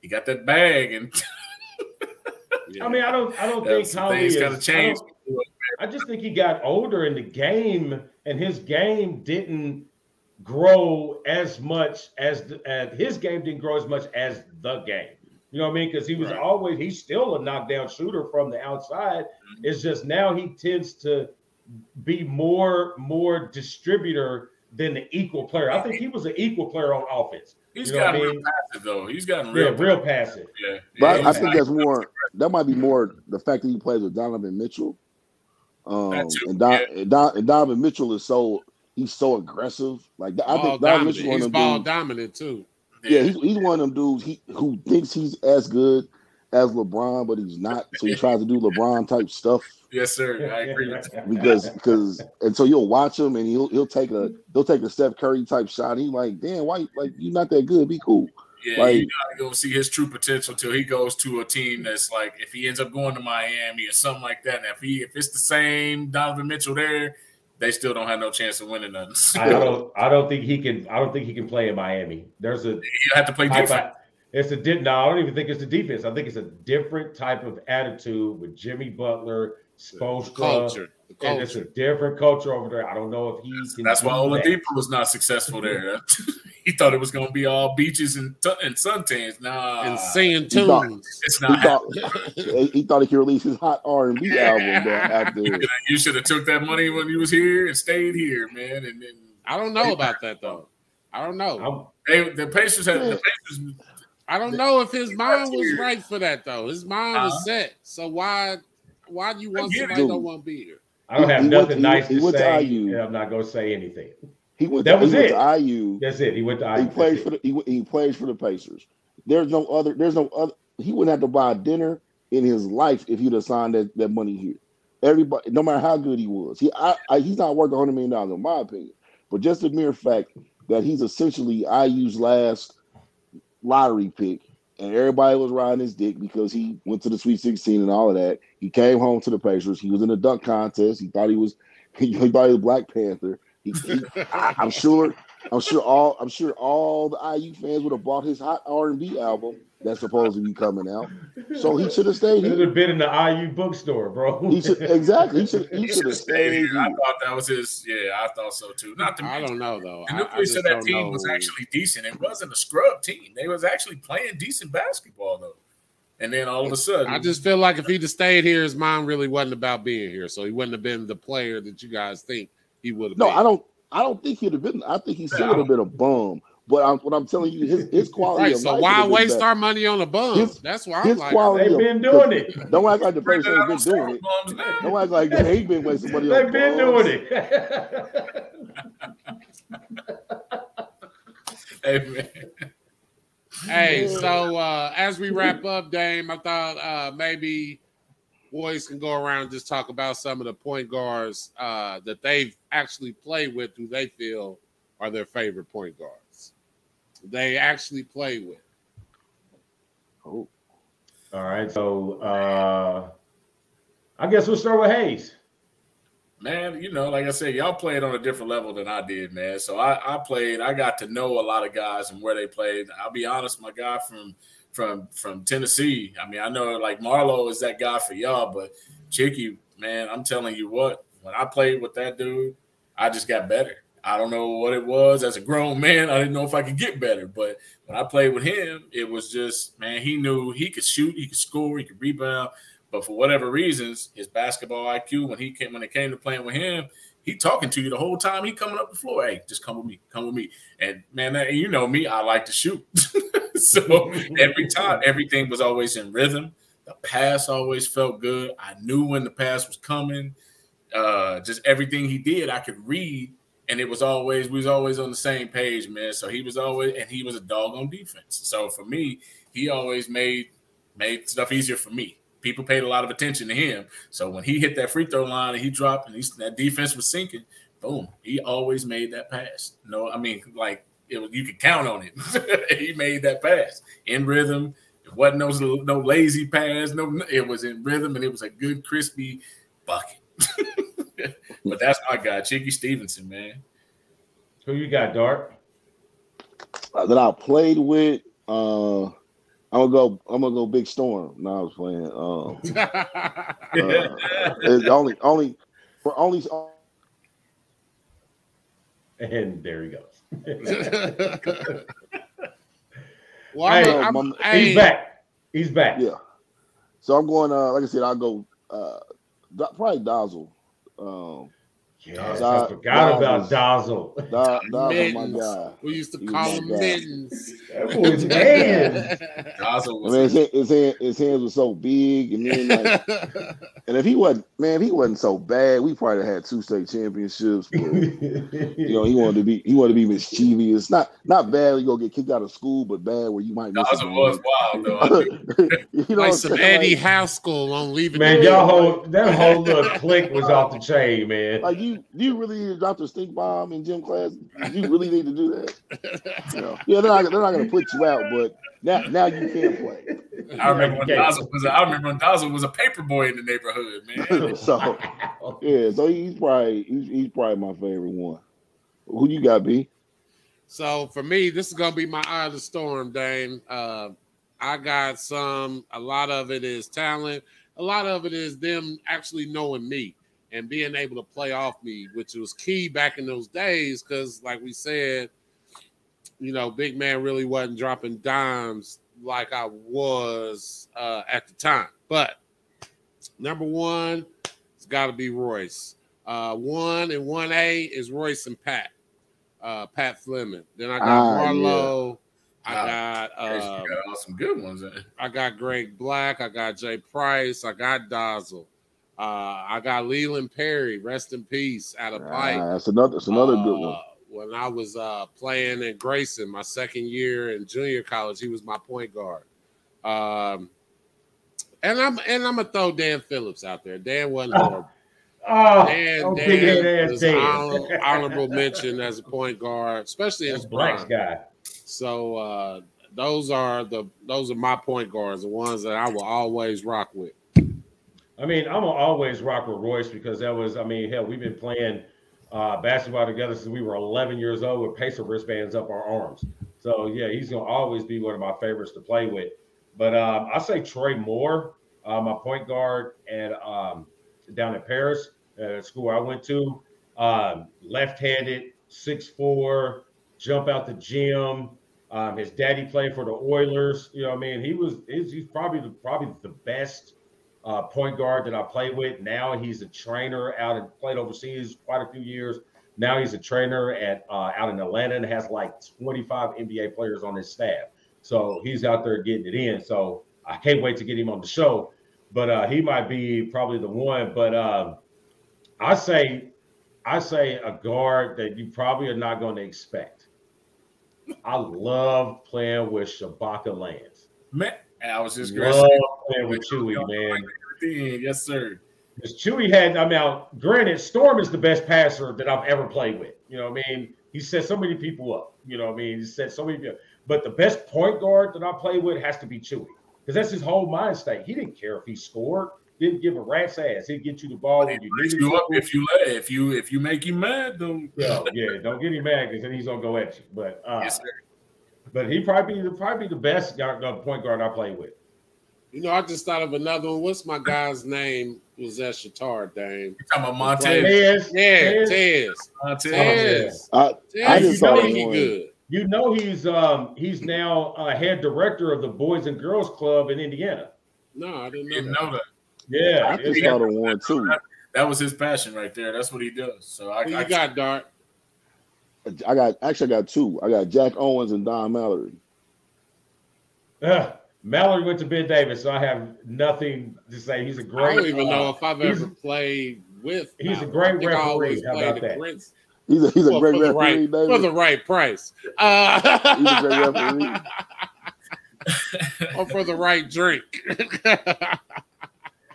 Speaker 3: he got that bag, and *laughs*
Speaker 1: I mean, I don't, I don't
Speaker 3: Yeah,
Speaker 1: think Conley
Speaker 3: things
Speaker 1: is.
Speaker 3: gotta
Speaker 1: I
Speaker 3: change.
Speaker 1: I just think he got older in the game, and his game didn't grow as much as the, uh, his game didn't grow as much as the game. You know what I mean? Because he was
Speaker 2: Right.
Speaker 1: always he's still a knockdown shooter from the outside.
Speaker 3: Mm-hmm.
Speaker 1: It's just now he tends to be more more distributor than the equal player. I think he was an equal player on offense.
Speaker 3: he's
Speaker 1: You know what
Speaker 3: gotten
Speaker 1: I
Speaker 3: real
Speaker 1: mean?
Speaker 3: passive though. He's gotten
Speaker 1: Yeah,
Speaker 3: real,
Speaker 1: real passive.
Speaker 3: Yeah,
Speaker 5: But
Speaker 3: yeah,
Speaker 5: I
Speaker 3: he's
Speaker 5: think that's more. That might be more the fact that he plays with Donovan Mitchell. Um, and, Don,
Speaker 3: yeah.
Speaker 5: and, Don, and Donovan Mitchell is so he's so aggressive. Like I
Speaker 2: ball
Speaker 5: think Donovan
Speaker 2: dominant.
Speaker 5: Mitchell one
Speaker 2: He's
Speaker 5: of them
Speaker 2: ball
Speaker 5: dudes.
Speaker 2: dominant too.
Speaker 5: Yeah, he's, he's one of them dudes he, who thinks he's as good as LeBron, but he's not. So he tries to do LeBron type stuff
Speaker 3: yes, sir. I agree
Speaker 5: because because and so you'll watch him and he'll he'll take a he'll take a Steph Curry type shot. He's like, damn, why like you're not that good? Be cool.
Speaker 3: Yeah,
Speaker 5: Like-
Speaker 3: you gotta go see his true potential till he goes to a team that's like if he ends up going to Miami or something like that. And if he if it's the same Donovan Mitchell there, they still don't have no chance of winning nothing.
Speaker 1: I *laughs* don't. I don't think he can. I don't think he can play in Miami. There's a
Speaker 3: He'll have to play
Speaker 1: type
Speaker 3: defense.
Speaker 1: Of- it's a di- no. I don't even think it's the defense. I think it's a different type of attitude with Jimmy Butler, Spoelstra,
Speaker 2: Culture. The
Speaker 1: and it's a different culture over there. I don't know if he can.
Speaker 3: That's why
Speaker 1: do that.
Speaker 3: Oladipo was not successful there. *laughs* he thought it was going to be all beaches and t- and suntans. Nah,
Speaker 2: And singing
Speaker 5: He thought-
Speaker 2: tunes.
Speaker 3: it's
Speaker 5: He
Speaker 3: not.
Speaker 5: thought *laughs* he thought he could release his hot R and B *laughs* album after.
Speaker 3: You should have took that money when you was here and stayed here, man. And then
Speaker 2: I don't know about that though. I don't know.
Speaker 1: I'm-
Speaker 3: they, the Pacers had the Pacers.
Speaker 2: I don't know if his mind was right for that though. His mind
Speaker 3: Uh-huh.
Speaker 2: was set. So why why do you want
Speaker 3: I get
Speaker 2: somebody that don't want to be here?
Speaker 1: I don't have
Speaker 5: he went-
Speaker 1: nothing
Speaker 5: he-
Speaker 1: nice
Speaker 5: he
Speaker 1: to
Speaker 5: went to
Speaker 1: say.
Speaker 5: IU.
Speaker 1: and I'm not going to say anything.
Speaker 5: He went.
Speaker 1: That
Speaker 5: to,
Speaker 1: was
Speaker 5: he went
Speaker 1: it.
Speaker 5: to IU.
Speaker 1: That's it. He went to. IU.
Speaker 5: He
Speaker 1: I
Speaker 5: plays for the he, he plays for the Pacers. There's no other. There's no other. He wouldn't have to buy dinner in his life if he'd have signed that, that money here. Everybody, no matter how good he was, he I, I, he's not worth 100 million dollars in my opinion. But just the mere fact that he's essentially IU's last lottery pick, and everybody was riding his dick because he went to the Sweet 16 and all of that. He came home to the Pacers. He was in a dunk contest. He thought he was *laughs* he, thought he was Black Panther. He, he, I, I'm sure I'm sure all I'm sure all the IU fans would have bought his hot R and B album that's supposed to be coming out. So he should have *laughs* stayed
Speaker 1: It would
Speaker 5: here.
Speaker 1: have been in the IU bookstore, bro.
Speaker 5: He should exactly. He should. He
Speaker 3: He
Speaker 5: should
Speaker 3: should
Speaker 5: have
Speaker 3: have stayed
Speaker 5: stayed
Speaker 3: here. I thought that was his. Yeah, I thought so too. Not to
Speaker 2: I
Speaker 3: mention,
Speaker 2: don't know though.
Speaker 3: the
Speaker 2: I, I
Speaker 3: nucleus
Speaker 2: just
Speaker 3: of that
Speaker 2: don't
Speaker 3: team
Speaker 2: know.
Speaker 3: was actually decent. It wasn't a scrub team. They was actually playing decent basketball though. And then all of a sudden,
Speaker 2: I just feel like if he'd have stayed here, his mind really wasn't about being here. So he wouldn't have been the player that you guys think he would have
Speaker 5: No,
Speaker 2: been.
Speaker 5: I don't. I don't think he'd have been. I think he still
Speaker 3: Yeah, I
Speaker 5: would have been a bum. But I'm, what I'm telling you, his *laughs* his quality
Speaker 2: Right.
Speaker 5: of
Speaker 2: So
Speaker 5: life
Speaker 2: why
Speaker 5: would
Speaker 2: waste
Speaker 5: better.
Speaker 2: our money on a bum?
Speaker 5: His-
Speaker 2: That's why I'm
Speaker 5: his
Speaker 2: like,
Speaker 5: quality
Speaker 1: They've been doing it.
Speaker 5: Don't act like the
Speaker 3: Bring
Speaker 5: person
Speaker 3: that
Speaker 5: ain't
Speaker 3: out
Speaker 5: been doing it.
Speaker 3: bums.
Speaker 5: Don't act like they ain't been wasting money on
Speaker 1: They've been doing it. *laughs*
Speaker 3: Hey, man.
Speaker 2: Hey, so uh, as we wrap up, Dame, I thought uh, maybe boys can go around and just talk about some of the point guards uh, that they've actually played with, who they feel are their favorite point guards. They actually play with.
Speaker 5: Oh,
Speaker 1: All right. So uh I guess we'll start with Hayes.
Speaker 3: Man, you know, like I said, y'all played on a different level than I did, man. So I, I played, I got to know a lot of guys and where they played. I'll be honest, my guy from from from Tennessee. I mean, I know like Marlo is that guy for y'all, but Chicky, man, I'm telling you what, when I played with that dude, I just got better. I don't know what it was as a grown man. I didn't know if I could get better, but when I played with him, it was just man. He knew he could shoot, he could score, he could rebound. But for whatever reasons, his basketball IQ when he came when it came to playing with him, he talking to you the whole time. He coming up the floor. Hey, just come with me. Come with me. And man, that, you know me, I like to shoot. *laughs* so every time, everything was always in rhythm. The pass always felt good. I knew when the pass was coming. Uh, just everything he did, I could read, and it was always we was always on the same page, man. So he was always, and he was a dog on defense. So for me, he always made made stuff easier for me people paid a lot of attention to him. So when he hit that free throw line and he dropped and he, that defense was sinking, boom, he always made that pass. no, I mean, like it was, you could count on it. *laughs* he made that pass in rhythm. It wasn't no, no lazy pass. No, it was in rhythm and it was a good crispy bucket. *laughs* but that's my guy, Chicky Stevenson, man.
Speaker 1: Who you got, Dark?
Speaker 5: Uh, that I played with. Uh, I'm gonna go. I'm gonna go Big Storm. No, I was playing. Um, uh, *laughs* it's only, only for only.
Speaker 1: And there he goes. *laughs*
Speaker 2: well,
Speaker 1: Hey,
Speaker 2: I'm,
Speaker 5: um,
Speaker 2: I'm,
Speaker 1: He's back. He's back.
Speaker 5: Yeah. So I'm going. Uh, like I said, I'll go. Uh, probably Dazzle. Um,
Speaker 1: Yes,
Speaker 5: Dot-
Speaker 1: I forgot about
Speaker 5: Dot
Speaker 1: Dazzle.
Speaker 5: Da- Dazzle, my
Speaker 2: mittens.
Speaker 5: guy.
Speaker 2: We used to
Speaker 5: He
Speaker 2: call
Speaker 5: him
Speaker 2: them
Speaker 5: my
Speaker 2: mittens.
Speaker 1: That boy's hands. *laughs*
Speaker 3: Dazzle
Speaker 5: I
Speaker 3: was
Speaker 5: mean, his, his, hand, his hands were so big, and then like, *laughs* and if he wasn't, man, if he wasn't so bad, we probably had two state championships. But you know, he wanted to be, he wanted to be mischievous. Not, not bad. You go get kicked out of school, but bad where you might miss.
Speaker 3: Dazzle was wild though. *laughs*
Speaker 5: You know,
Speaker 2: like some
Speaker 5: saying?
Speaker 2: Eddie
Speaker 5: Like-
Speaker 2: Haskell on leaving.
Speaker 1: Man, y'all whole that whole little clique was off the chain, man.
Speaker 5: Like you, do you really need to drop the stink bomb in gym class? Do you really need to do that? *laughs* You know, yeah, they're not, they're not going to put you out, but now, now you can play.
Speaker 3: I remember when
Speaker 1: Okay.
Speaker 3: Dazzle was. A, I remember when Dazzle was a paper boy in the neighborhood, man. *laughs*
Speaker 5: so yeah, so he's probably he's, he's probably my favorite one. Who you got, B?
Speaker 2: So for me, this is gonna be my eye of the storm, Dane. Uh, I got some. A lot of it is talent. A lot of it is them actually knowing me and being able to play off me, which was key back in those days. Because, like we said, you know, big man really wasn't dropping dimes like I was uh, at the time. But number one, it's got to be Royce. Uh, one and one A is Royce and Pat uh, Pat Fleming. Then I got
Speaker 5: Ah,
Speaker 2: Marlowe. I
Speaker 3: Ah,
Speaker 2: got uh,
Speaker 3: got some good ones. eh?
Speaker 2: I got Greg Black. I got Jay Price. I got Dazzle. Uh, I got Leland Perry. Rest in peace. Out of Pike.
Speaker 5: Ah, that's another that's another good one.
Speaker 2: Uh, When I was uh, playing in Grayson, my second year in junior college, he was my point guard. Um, and I'm and I'm gonna throw Dan Phillips out there. Dan wasn't horrible.
Speaker 1: Oh,
Speaker 2: Dan,
Speaker 1: I'm
Speaker 2: Dan
Speaker 1: that ass
Speaker 2: is
Speaker 1: Dan.
Speaker 2: honorable, honorable mention as a point guard, especially as
Speaker 1: That's
Speaker 2: his
Speaker 1: Black's
Speaker 2: prime.
Speaker 1: guy.
Speaker 2: So uh, those are the those are my point guards, the ones that I will always rock with.
Speaker 1: I mean, I'm always rock with Royce because that was, I mean, hell, we've been playing uh, basketball together since we were 11 years old with pacer wristbands up our arms. So yeah, he's gonna always be one of my favorites to play with. But um, I say Troy Moore, uh, my point guard at um, down in Paris, uh, school I went to, um, left-handed, 6'4", jump out the gym. Um, his daddy played for the Oilers. You know, what I mean, he was he's, he's probably the, probably the best uh, point guard that I played with. Now he's a trainer out and played overseas quite a few years. Now he's a trainer at uh, out in Atlanta and has like 25 NBA players on his staff. So he's out there getting it in. So I can't wait to get him on the show. But uh, he might be probably the one. But um, I say, I say a guard that you probably are not going to expect. I love playing with Shabaka Lance.
Speaker 3: Man, I was just
Speaker 1: Love
Speaker 3: say,
Speaker 1: playing with Chewy, man.
Speaker 3: Yes, sir.
Speaker 1: Because Chewy had, I mean, granted, Storm is the best passer that I've ever played with. You know what I mean? He set so many people up. You know what I mean? He set so many people. But the best point guard that I play with has to be Chewy. Because that's his whole mind state. He didn't care if he scored, didn't give a rat's ass. He'd get you the ball when you
Speaker 3: you up if you let if you if you make him mad, don't
Speaker 1: yeah, yeah, don't get him mad because then he's gonna go at you. But uh yes, but he probably be probably the best point guard I play with.
Speaker 2: You know, I just thought of another one. What's my guy's name? Was that Shatar,
Speaker 3: Dame? You talking about Montez?
Speaker 2: Yeah, Tez.
Speaker 1: Montez. I, I just you know he good. You know he's um he's now a head director of the Boys and Girls Club in Indiana.
Speaker 2: No, I didn't know,
Speaker 3: didn't
Speaker 2: that.
Speaker 3: know that.
Speaker 1: Yeah,
Speaker 5: I just thought of one too.
Speaker 3: That, that, was his passion right there. That's what he does. So I,
Speaker 2: Who
Speaker 3: I
Speaker 2: you got Dart.
Speaker 5: I got actually I got two. I got Jack Owens and Don Mallory.
Speaker 1: Uh, Mallory went to Ben Davis, so I have nothing to say. He's a great.
Speaker 2: I don't even uh, know if I've ever played with.
Speaker 1: He's Mallory. a great referee. How about that? Prince.
Speaker 5: He's a, he's a great referee.
Speaker 2: The right, for the right price. *laughs* Uh,
Speaker 5: he's a great referee. *laughs*
Speaker 2: or for the right drink. *laughs*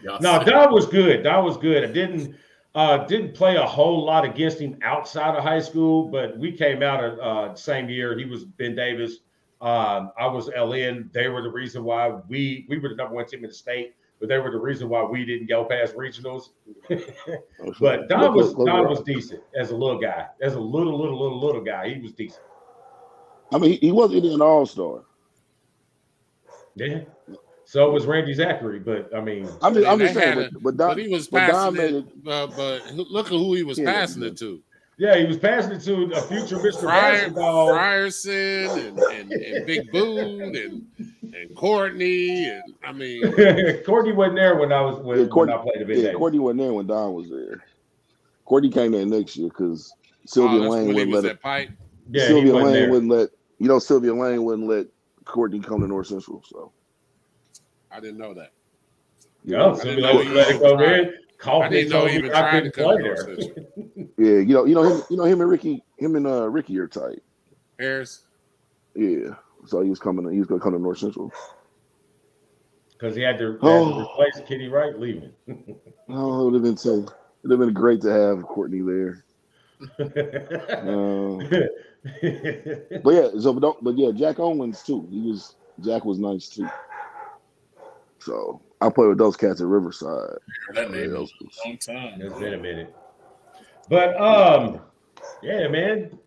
Speaker 1: no, that was good. That was good. I didn't uh, didn't play a whole lot against him outside of high school, but we came out of, uh, same year. He was Ben Davis. Um, I was LN. They were the reason why we we were the number one team in the state, but they were the reason why we didn't go past regionals. *laughs* but Don was Don was decent as a little guy, as a little little little little guy. He was decent.
Speaker 5: I mean, he wasn't an all star.
Speaker 1: Yeah. So it was Randy Zachary, but I mean,
Speaker 5: I'm just, I'm just saying, a, but, Don,
Speaker 2: but he was passing it, it but, but, look at who he was yeah, passing it to.
Speaker 1: Yeah, he was passing it to a future Mr.
Speaker 2: Fryer,
Speaker 1: Basketball.
Speaker 2: Frierson and, and, and Big Boone and and Courtney and I mean *laughs*
Speaker 1: Courtney wasn't there when I was when, yeah, Courtney, when I played the big
Speaker 5: yeah, Courtney wasn't there when Don was there. Courtney came there next year because Sylvia
Speaker 2: oh,
Speaker 5: Lane wouldn't let it.
Speaker 2: Pipe.
Speaker 1: Yeah,
Speaker 5: Sylvia Lane there. wouldn't let you know Sylvia Lane wouldn't let Courtney come to North Central. So
Speaker 2: I didn't know that.
Speaker 1: Yeah, so we let, let it go in. I
Speaker 2: didn't know he even tried to play *laughs* there.
Speaker 5: yeah, you know, you know him, you know him and Ricky, him and uh Ricky are tight.
Speaker 2: Harris.
Speaker 5: Yeah, so he was coming. He was going to come to North Central
Speaker 1: because he had to, oh. had to replace Kenny Wright leaving. *laughs*
Speaker 5: oh, it would have been so. It would have been great to have Courtney there. *laughs* uh, but yeah, so but, don't, but yeah, Jack Owens too. He was Jack was nice too. So I played with those cats at Riverside.
Speaker 3: That may be a long time.
Speaker 1: It's been a minute. But um, yeah, man.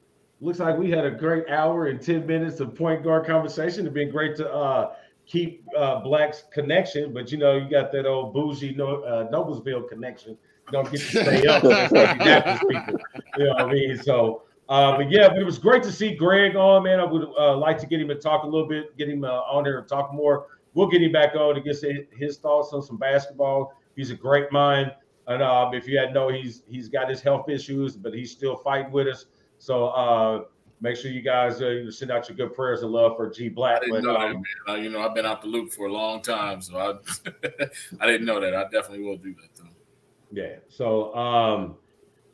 Speaker 1: Looks like we had a great hour and 10 minutes of point guard conversation. It's been great to uh keep uh Black's connection, but you know, you got that old bougie no, uh, Noblesville connection. You don't get to stay up. people. You know what I mean? So uh, but yeah, but it was great to see Greg on, man. I would uh, like to get him to talk a little bit, get him uh, on there and talk more we'll get him back on to get his thoughts on some basketball. He's a great mind, and um, if you had know, he's he's got his health issues, but he's still fighting with us. So uh, make sure you guys uh, send out your good prayers and love for G Black.
Speaker 3: I didn't but, know um, that, man. you know, I've been out the loop for a long time, so I *laughs* I didn't know that. I definitely will do that though.
Speaker 1: Yeah. So um,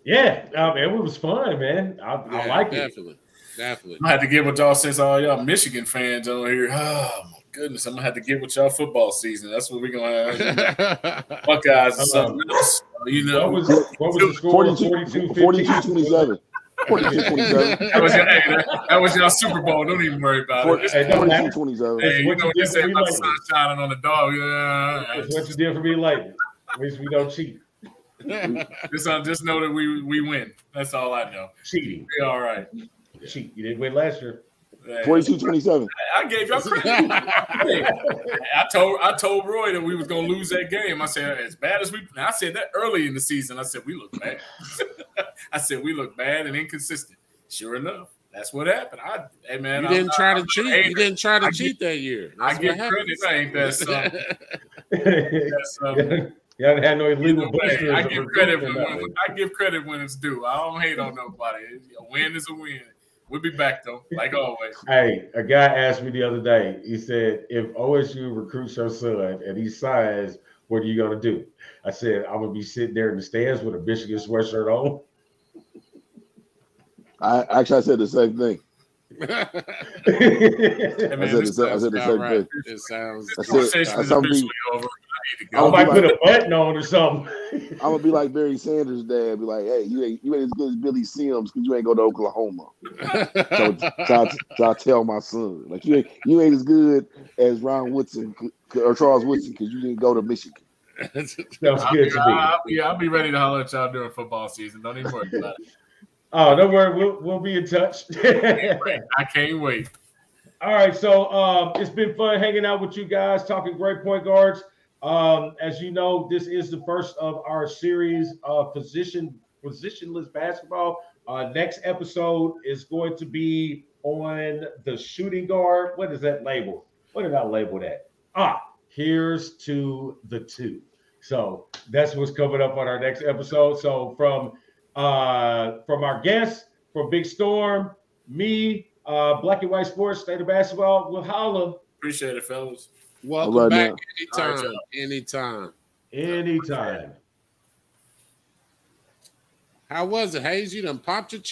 Speaker 1: yeah, I mean, it was fun, man. I, yeah, I like
Speaker 2: it. Definitely. Definitely.
Speaker 3: I had to get with y'all since all y'all Michigan fans over here. *sighs* Oh goodness, I'm gonna have to get with y'all football season. That's what we're gonna have. *laughs* Buckeyes and something else. You know,
Speaker 1: what was, what was the score? 42, 42 27.
Speaker 3: 42 27. *laughs* That was, your, hey, that, that was your Super Bowl. Don't even worry about it.
Speaker 5: Hey, 42 27.
Speaker 3: Hey, you know what they say about the sun shining on the dog. Yeah.
Speaker 1: That's what you did for me late. At least we don't cheat. *laughs*
Speaker 3: just, uh, just know that we we win. That's all I know.
Speaker 1: Cheating.
Speaker 3: We all right.
Speaker 1: Cheat. You didn't win last year.
Speaker 5: 42 27.
Speaker 3: I gave y'all credit. *laughs* I told I told Roy that we was gonna lose that game. I said, as bad as we I said that early in the season. I said we look bad. *laughs* I said we look bad and inconsistent. Sure enough, that's what happened. I hey man,
Speaker 2: you didn't try to cheat. You didn't try to I cheat get, that year.
Speaker 3: That's I get credit. I ain't that something. that's
Speaker 1: something. You haven't had no illegal boosters.
Speaker 3: I give credit when, when, I give credit when it's due. I don't hate on nobody. A win is a win. We'll be back though, like always.
Speaker 1: Hey, a guy asked me the other day. He said, "If OSU recruits your son and he signs, what are you gonna do?" I said, "I'm gonna be sitting there in the stands with a Michigan sweatshirt on."
Speaker 5: I actually I said the same thing.
Speaker 3: Hey,
Speaker 5: I said,
Speaker 3: this
Speaker 5: the, I said the
Speaker 2: About
Speaker 5: same
Speaker 2: right.
Speaker 5: thing.
Speaker 2: It sounds.
Speaker 5: I said- I
Speaker 3: is
Speaker 5: said-
Speaker 3: officially over. I to
Speaker 1: I might
Speaker 5: like-
Speaker 1: put a button on or something. *laughs*
Speaker 5: I'm gonna be like Barry Sanders' dad, be like, "Hey, you ain't you ain't as good as Billy Sims because you ain't go to Oklahoma." So, so, I, so I tell my son, like, you ain't you ain't as good as Ron Woodson or Charles Woodson because you didn't go to Michigan.
Speaker 1: Sounds
Speaker 3: I'll be,
Speaker 1: to me.
Speaker 3: I'll, be, I'll be ready to holler at y'all during football season. Don't even worry about it.
Speaker 1: Oh, don't worry, we'll we'll be in touch. *laughs*
Speaker 3: I can't wait.
Speaker 1: All right, so um, it's been fun hanging out with you guys, talking great point guards. Um, as you know, this is the first of our series of position positionless basketball. Uh, next episode is going to be on the shooting guard. What is that label? What did I label that? Ah, here's to the two. So that's what's coming up on our next episode. So from uh, from our guests, from Big Storm, me, uh, Black and White Sports, State of Basketball, we'll holla
Speaker 3: Appreciate it, fellas.
Speaker 2: Welcome
Speaker 5: All right,
Speaker 2: back
Speaker 5: now.
Speaker 3: All
Speaker 2: anytime.
Speaker 3: right,
Speaker 2: anytime.
Speaker 1: anytime.
Speaker 2: How was it, Hayes? You done popped your cherry.